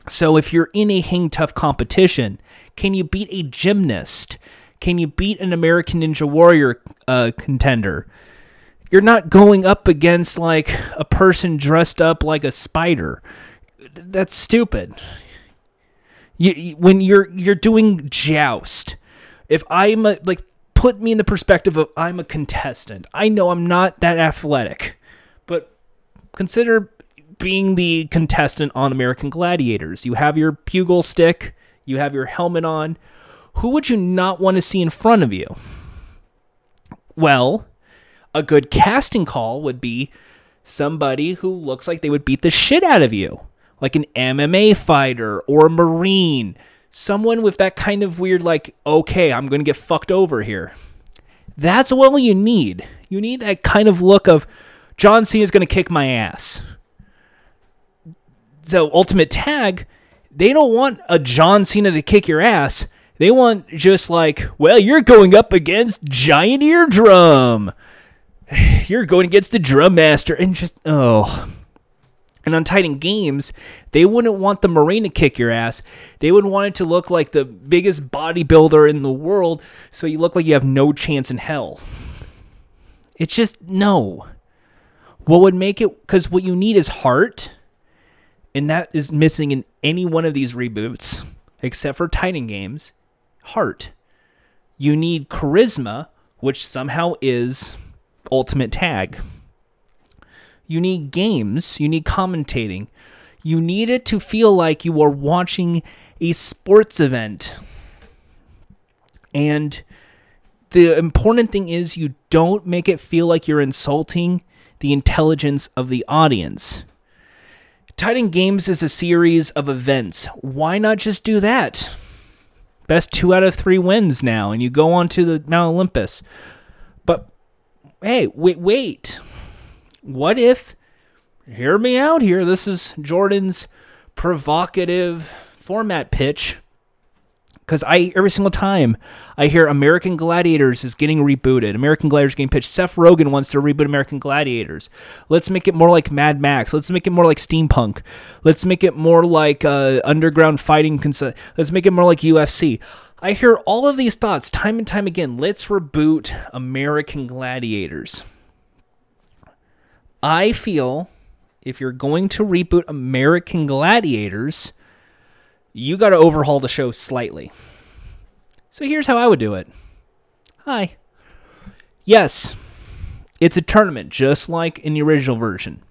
So if you're in a hang tough competition, can you beat a gymnast? Can you beat an American Ninja Warrior uh, contender? You're not going up against like a person dressed up like a spider. That's stupid. You, when you're you're doing joust, if I'm a, like put me in the perspective of I'm a contestant. I know I'm not that athletic, but consider being the contestant on American Gladiators. You have your pugil stick, you have your helmet on. Who would you not want to see in front of you? Well, a good casting call would be somebody who looks like they would beat the shit out of you, like an MMA fighter or a Marine, someone with that kind of weird, like, okay, I'm going to get fucked over here. That's all you need. You need that kind of look of John Cena's going to kick my ass. So, Ultimate Tag, they don't want a John Cena to kick your ass. They want just like, well, you're going up against Giant Eardrum. You're going against the drum master and just oh. And on titan games they wouldn't want the marine to kick your ass. They would want it to look like the biggest bodybuilder in the world so you look like you have no chance in hell. It's just no. What would make it because what you need is heart and that is missing in any one of these reboots except for titan games heart you need charisma which somehow is ultimate tag. You need games, you need commentating. You need it to feel like you are watching a sports event. And the important thing is you don't make it feel like you're insulting the intelligence of the audience. Titan Games is a series of events. Why not just do that? Best two out of three wins now, and you go on to the Mount Olympus. But hey, wait, wait. What if, hear me out here, this is Jordan's provocative format pitch. Because I every single time I hear American Gladiators is getting rebooted, American Gladiators getting pitched. Seth Rogen wants to reboot American Gladiators. Let's make it more like Mad Max. Let's make it more like steampunk. Let's make it more like uh, underground fighting. Cons- let's make it more like UFC. I hear all of these thoughts time and time again. Let's reboot American Gladiators. I feel if you're going to reboot American Gladiators, you got to overhaul the show slightly. So here's how I would do it. Hi. Yes, it's a tournament, just like in the original version.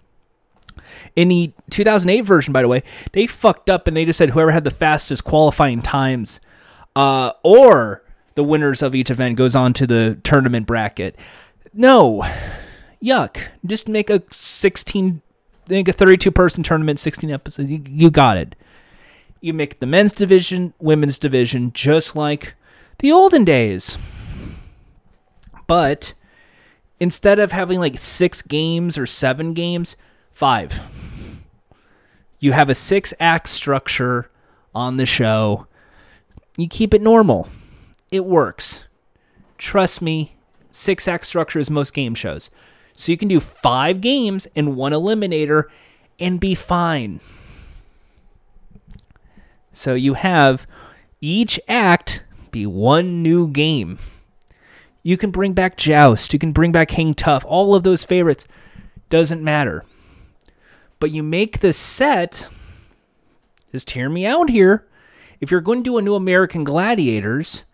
In the 2008 version, by the way, they fucked up and they just said whoever had the fastest qualifying times uh, or the winners of each event goes on to the tournament bracket. No, yuck. Just make a 16, make a 32 person tournament, 16 episodes. You, you got it. You make the men's division, women's division, just like the olden days. But instead of having like six games or seven games, five. You have a six act structure on the show you keep it normal. It works. Trust me, six act structure is most game shows. So you can do five games and one eliminator and be fine. So you have each act be one new game. You can bring back Joust, you can bring back Hang Tough, all of those favorites. Doesn't matter. But you make the set, just hear me out here if you're going to do a new American Gladiators,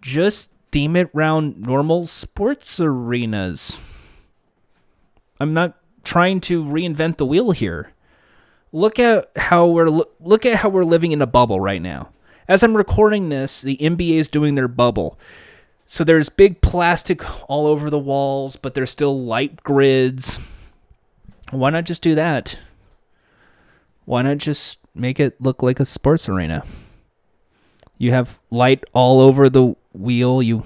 just theme it around normal sports arenas. I'm not trying to reinvent the wheel here. Look at how we're look at how we're living in a bubble right now. As I'm recording this, the NBA is doing their bubble. So there's big plastic all over the walls, but there's still light grids. Why not just do that? Why not just make it look like a sports arena? You have light all over the wheel. You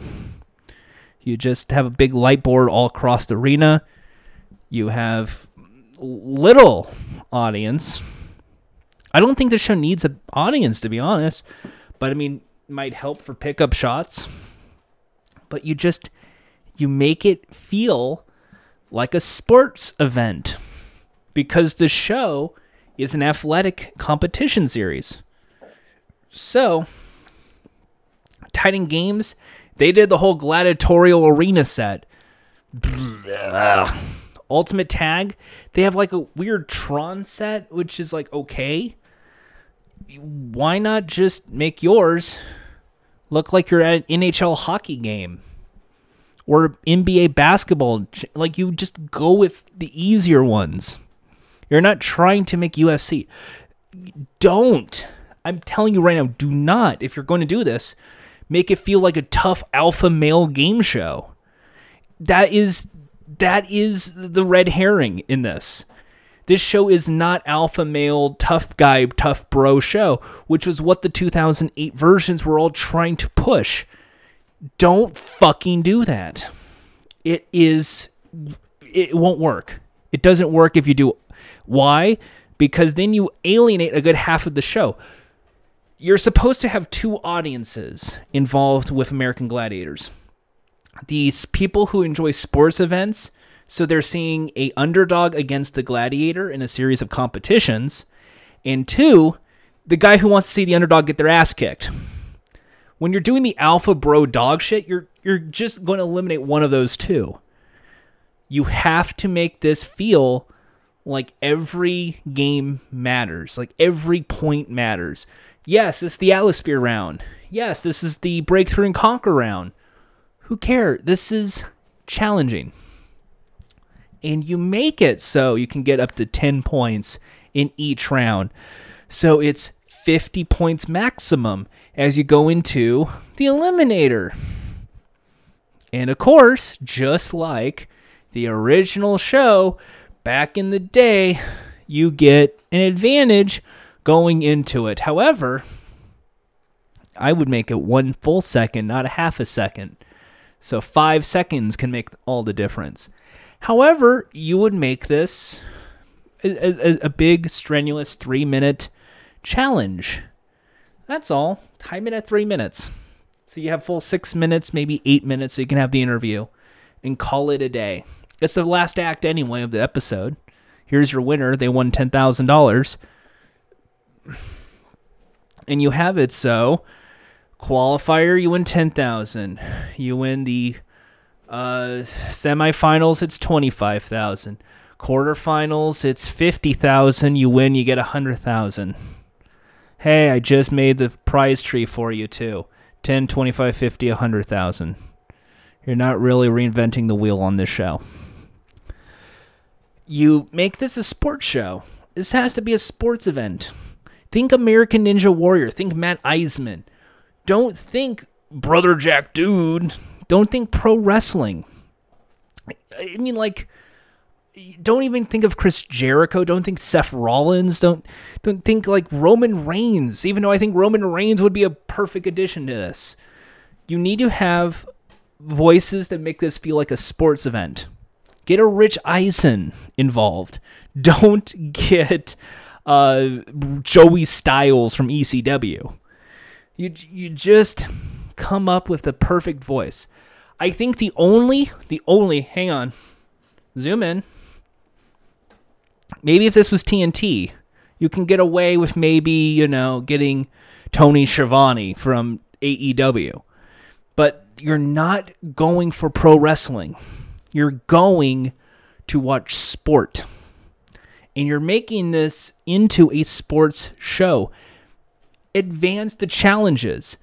you just have a big light board all across the arena. You have little audience. I don't think the show needs an audience to be honest, but I mean, might help for pickup shots. But you just you make it feel like a sports event because the show is an athletic competition series. So, Titan Games, they did the whole gladiatorial arena set. Ultimate Tag, they have like a weird Tron set, which is like okay. Why not just make yours look like you're at an NHL hockey game or NBA basketball? Like you just go with the easier ones. You're not trying to make UFC. Don't. I'm telling you right now, do not, if you're going to do this, make it feel like a tough alpha male game show. That is that is the red herring in this. This show is not alpha male, tough guy, tough bro show, which was what the 2008 versions were all trying to push. Don't fucking do that. It is it won't work. It doesn't work if you do why? Because then you alienate a good half of the show. You're supposed to have two audiences involved with American Gladiators. These people who enjoy sports events, so they're seeing a underdog against the gladiator in a series of competitions, and two, the guy who wants to see the underdog get their ass kicked. When you're doing the alpha bro dog shit, you're you're just going to eliminate one of those two. You have to make this feel like every game matters, like every point matters. Yes, it's the Atmosphere round. Yes, this is the Breakthrough and Conquer round. Who cares? This is challenging. And you make it so you can get up to 10 points in each round. So it's 50 points maximum as you go into the Eliminator. And of course, just like the original show, back in the day, you get an advantage going into it. However, I would make it one full second, not a half a second. So five seconds can make all the difference. However, you would make this a, a, a big, strenuous three minute challenge. That's all. Time it at three minutes. So you have full six minutes, maybe eight minutes, so you can have the interview and call it a day. It's the last act anyway of the episode. Here's your winner. They won ten thousand dollars. And you have it so qualifier you win 10,000. You win the uh semifinals it's 25,000. Quarterfinals it's 50,000. You win you get 100,000. Hey, I just made the prize tree for you too. 10, 25, 50, 100,000. You're not really reinventing the wheel on this show you make this a sports show. This has to be a sports event. Think American Ninja Warrior. Think Matt Iseman. Don't think Brother Jack Dude. Don't think pro wrestling. I mean, like, don't even think of Chris Jericho. Don't think Seth Rollins. Don't don't think like Roman Reigns. Even though I think Roman Reigns would be a perfect addition to this. You need to have voices that make this feel like a sports event. Get a Rich Eisen involved. Don't get uh, Joey Styles from ECW. You you just come up with the perfect voice. I think the only the only hang on, zoom in. Maybe if this was TNT, you can get away with maybe you know getting Tony Schiavone from AEW, but you're not going for pro wrestling. You're going to watch sport. And you're making this into a sports show. Advance the challenges.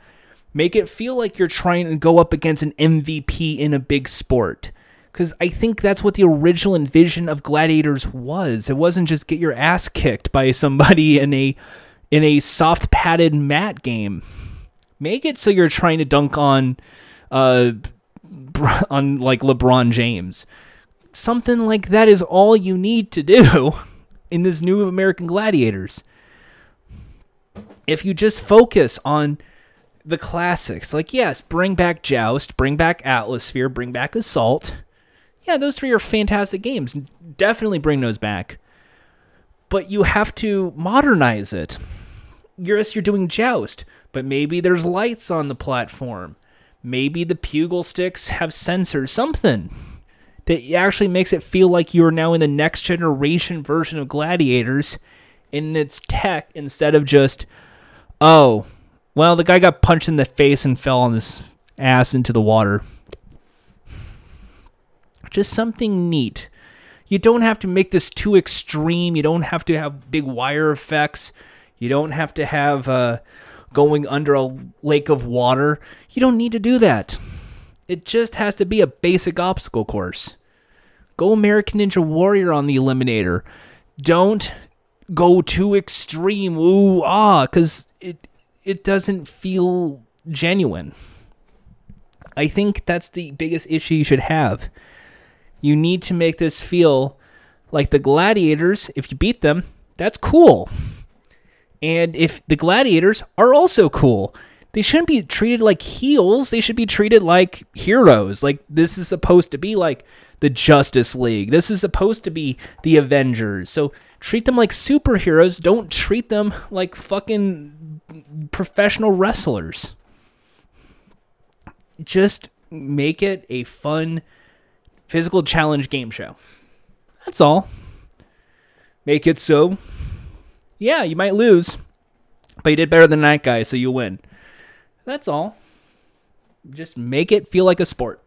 Make it feel like you're trying to go up against an MVP in a big sport. Because I think that's what the original envision of Gladiators was. It wasn't just get your ass kicked by somebody in a in a soft padded mat game. Make it so you're trying to dunk on uh on like LeBron James. Something like that is all you need to do in this new American Gladiators. If you just focus on the classics, like yes, bring back Joust, bring back Atmosphere, bring back Assault. Yeah, those three are fantastic games. Definitely bring those back. But you have to modernize it. Yes, you're doing Joust, but maybe there's lights on the platform. Maybe the pugil sticks have sensors, something that actually makes it feel like you're now in the next generation version of Gladiators in its tech instead of just, oh, well, the guy got punched in the face and fell on his ass into the water. Just something neat. You don't have to make this too extreme. You don't have to have big wire effects. You don't have to have uh, going under a lake of water. You don't need to do that. It just has to be a basic obstacle course. Go American Ninja Warrior on the Eliminator. Don't go too extreme. Ooh ah, because it it doesn't feel genuine. I think that's the biggest issue you should have. You need to make this feel like the gladiators. If you beat them, that's cool. And if the gladiators are also cool, they shouldn't be treated like heels. They should be treated like heroes. Like this is supposed to be like the Justice League. This is supposed to be the Avengers. So treat them like superheroes. Don't treat them like fucking professional wrestlers. Just make it a fun physical challenge game show. That's all. Make it so. Yeah, you might lose, but you did better than that guy, so you win. That's all. Just make it feel like a sport.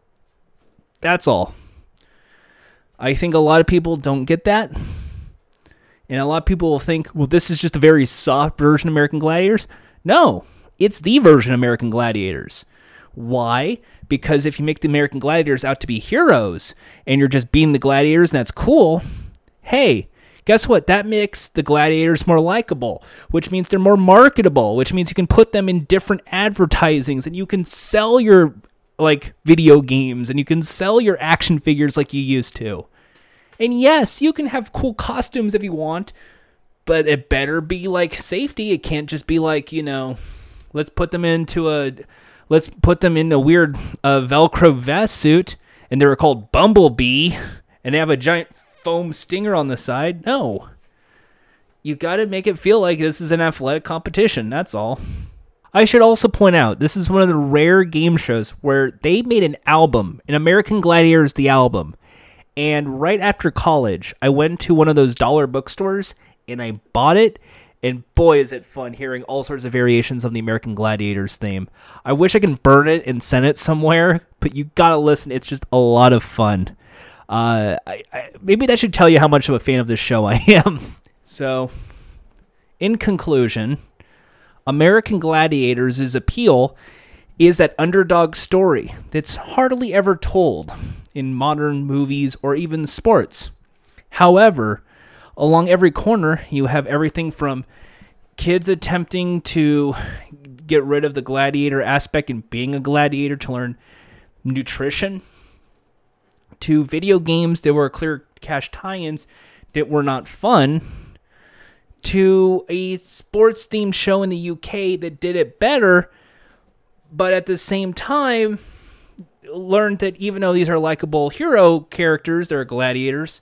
That's all. I think a lot of people don't get that. And a lot of people will think, well, this is just a very soft version of American Gladiators. No, it's the version of American Gladiators. Why? Because if you make the American Gladiators out to be heroes and you're just beating the gladiators and that's cool, hey, guess what? That makes the gladiators more likable, which means they're more marketable, which means you can put them in different advertisings and you can sell your like video games and you can sell your action figures like you used to. And yes, you can have cool costumes if you want, but it better be like safety. It can't just be like, you know, let's put them into a let's put them in a weird uh, velcro vest suit and they're called Bumblebee and they have a giant foam stinger on the side. No. You got to make it feel like this is an athletic competition. That's all. I should also point out this is one of the rare game shows where they made an album, an American Gladiators the album. And right after college, I went to one of those dollar bookstores and I bought it. And boy, is it fun hearing all sorts of variations of the American Gladiators theme. I wish I could burn it and send it somewhere, but you gotta listen. It's just a lot of fun. Uh, I, I, maybe that should tell you how much of a fan of this show I am. So, in conclusion, American Gladiators' appeal is that underdog story that's hardly ever told in modern movies or even sports. However, along every corner, you have everything from kids attempting to get rid of the gladiator aspect and being a gladiator to learn nutrition to video games that were clear cash tie-ins that were not fun to a sports themed show in the UK that did it better but at the same time learned that even though these are likable hero characters they're gladiators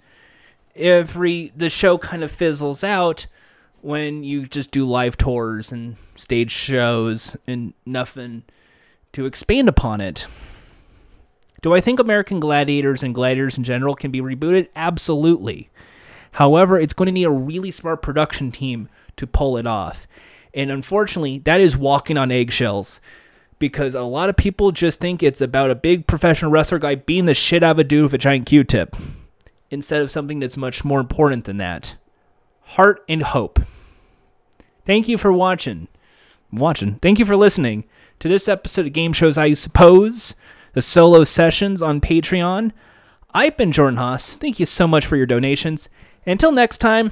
every the show kind of fizzles out when you just do live tours and stage shows and nothing to expand upon it do I think American Gladiators and Gladiators in general can be rebooted? Absolutely. However, it's going to need a really smart production team to pull it off. And unfortunately, that is walking on eggshells because a lot of people just think it's about a big professional wrestler guy beating the shit out of a dude with a giant Q tip instead of something that's much more important than that heart and hope. Thank you for watching. Watching. Thank you for listening to this episode of Game Shows, I suppose, the solo sessions on Patreon. I've been Jordan Haas. Thank you so much for your donations. Until next time,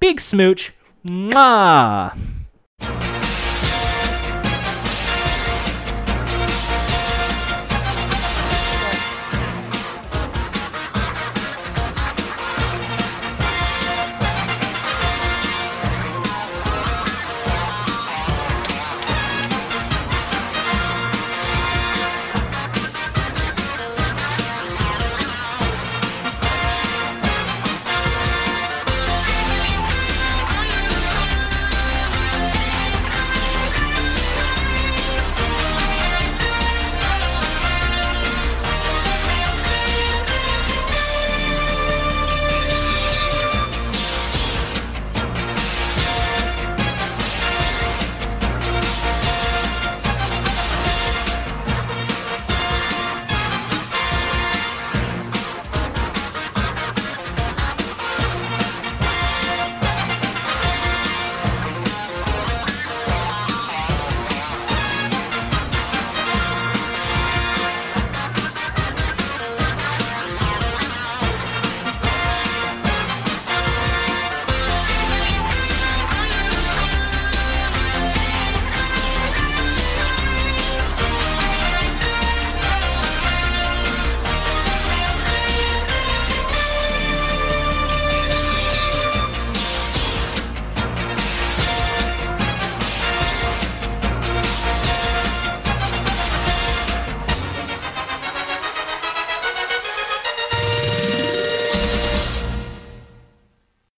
big smooch. Mwah!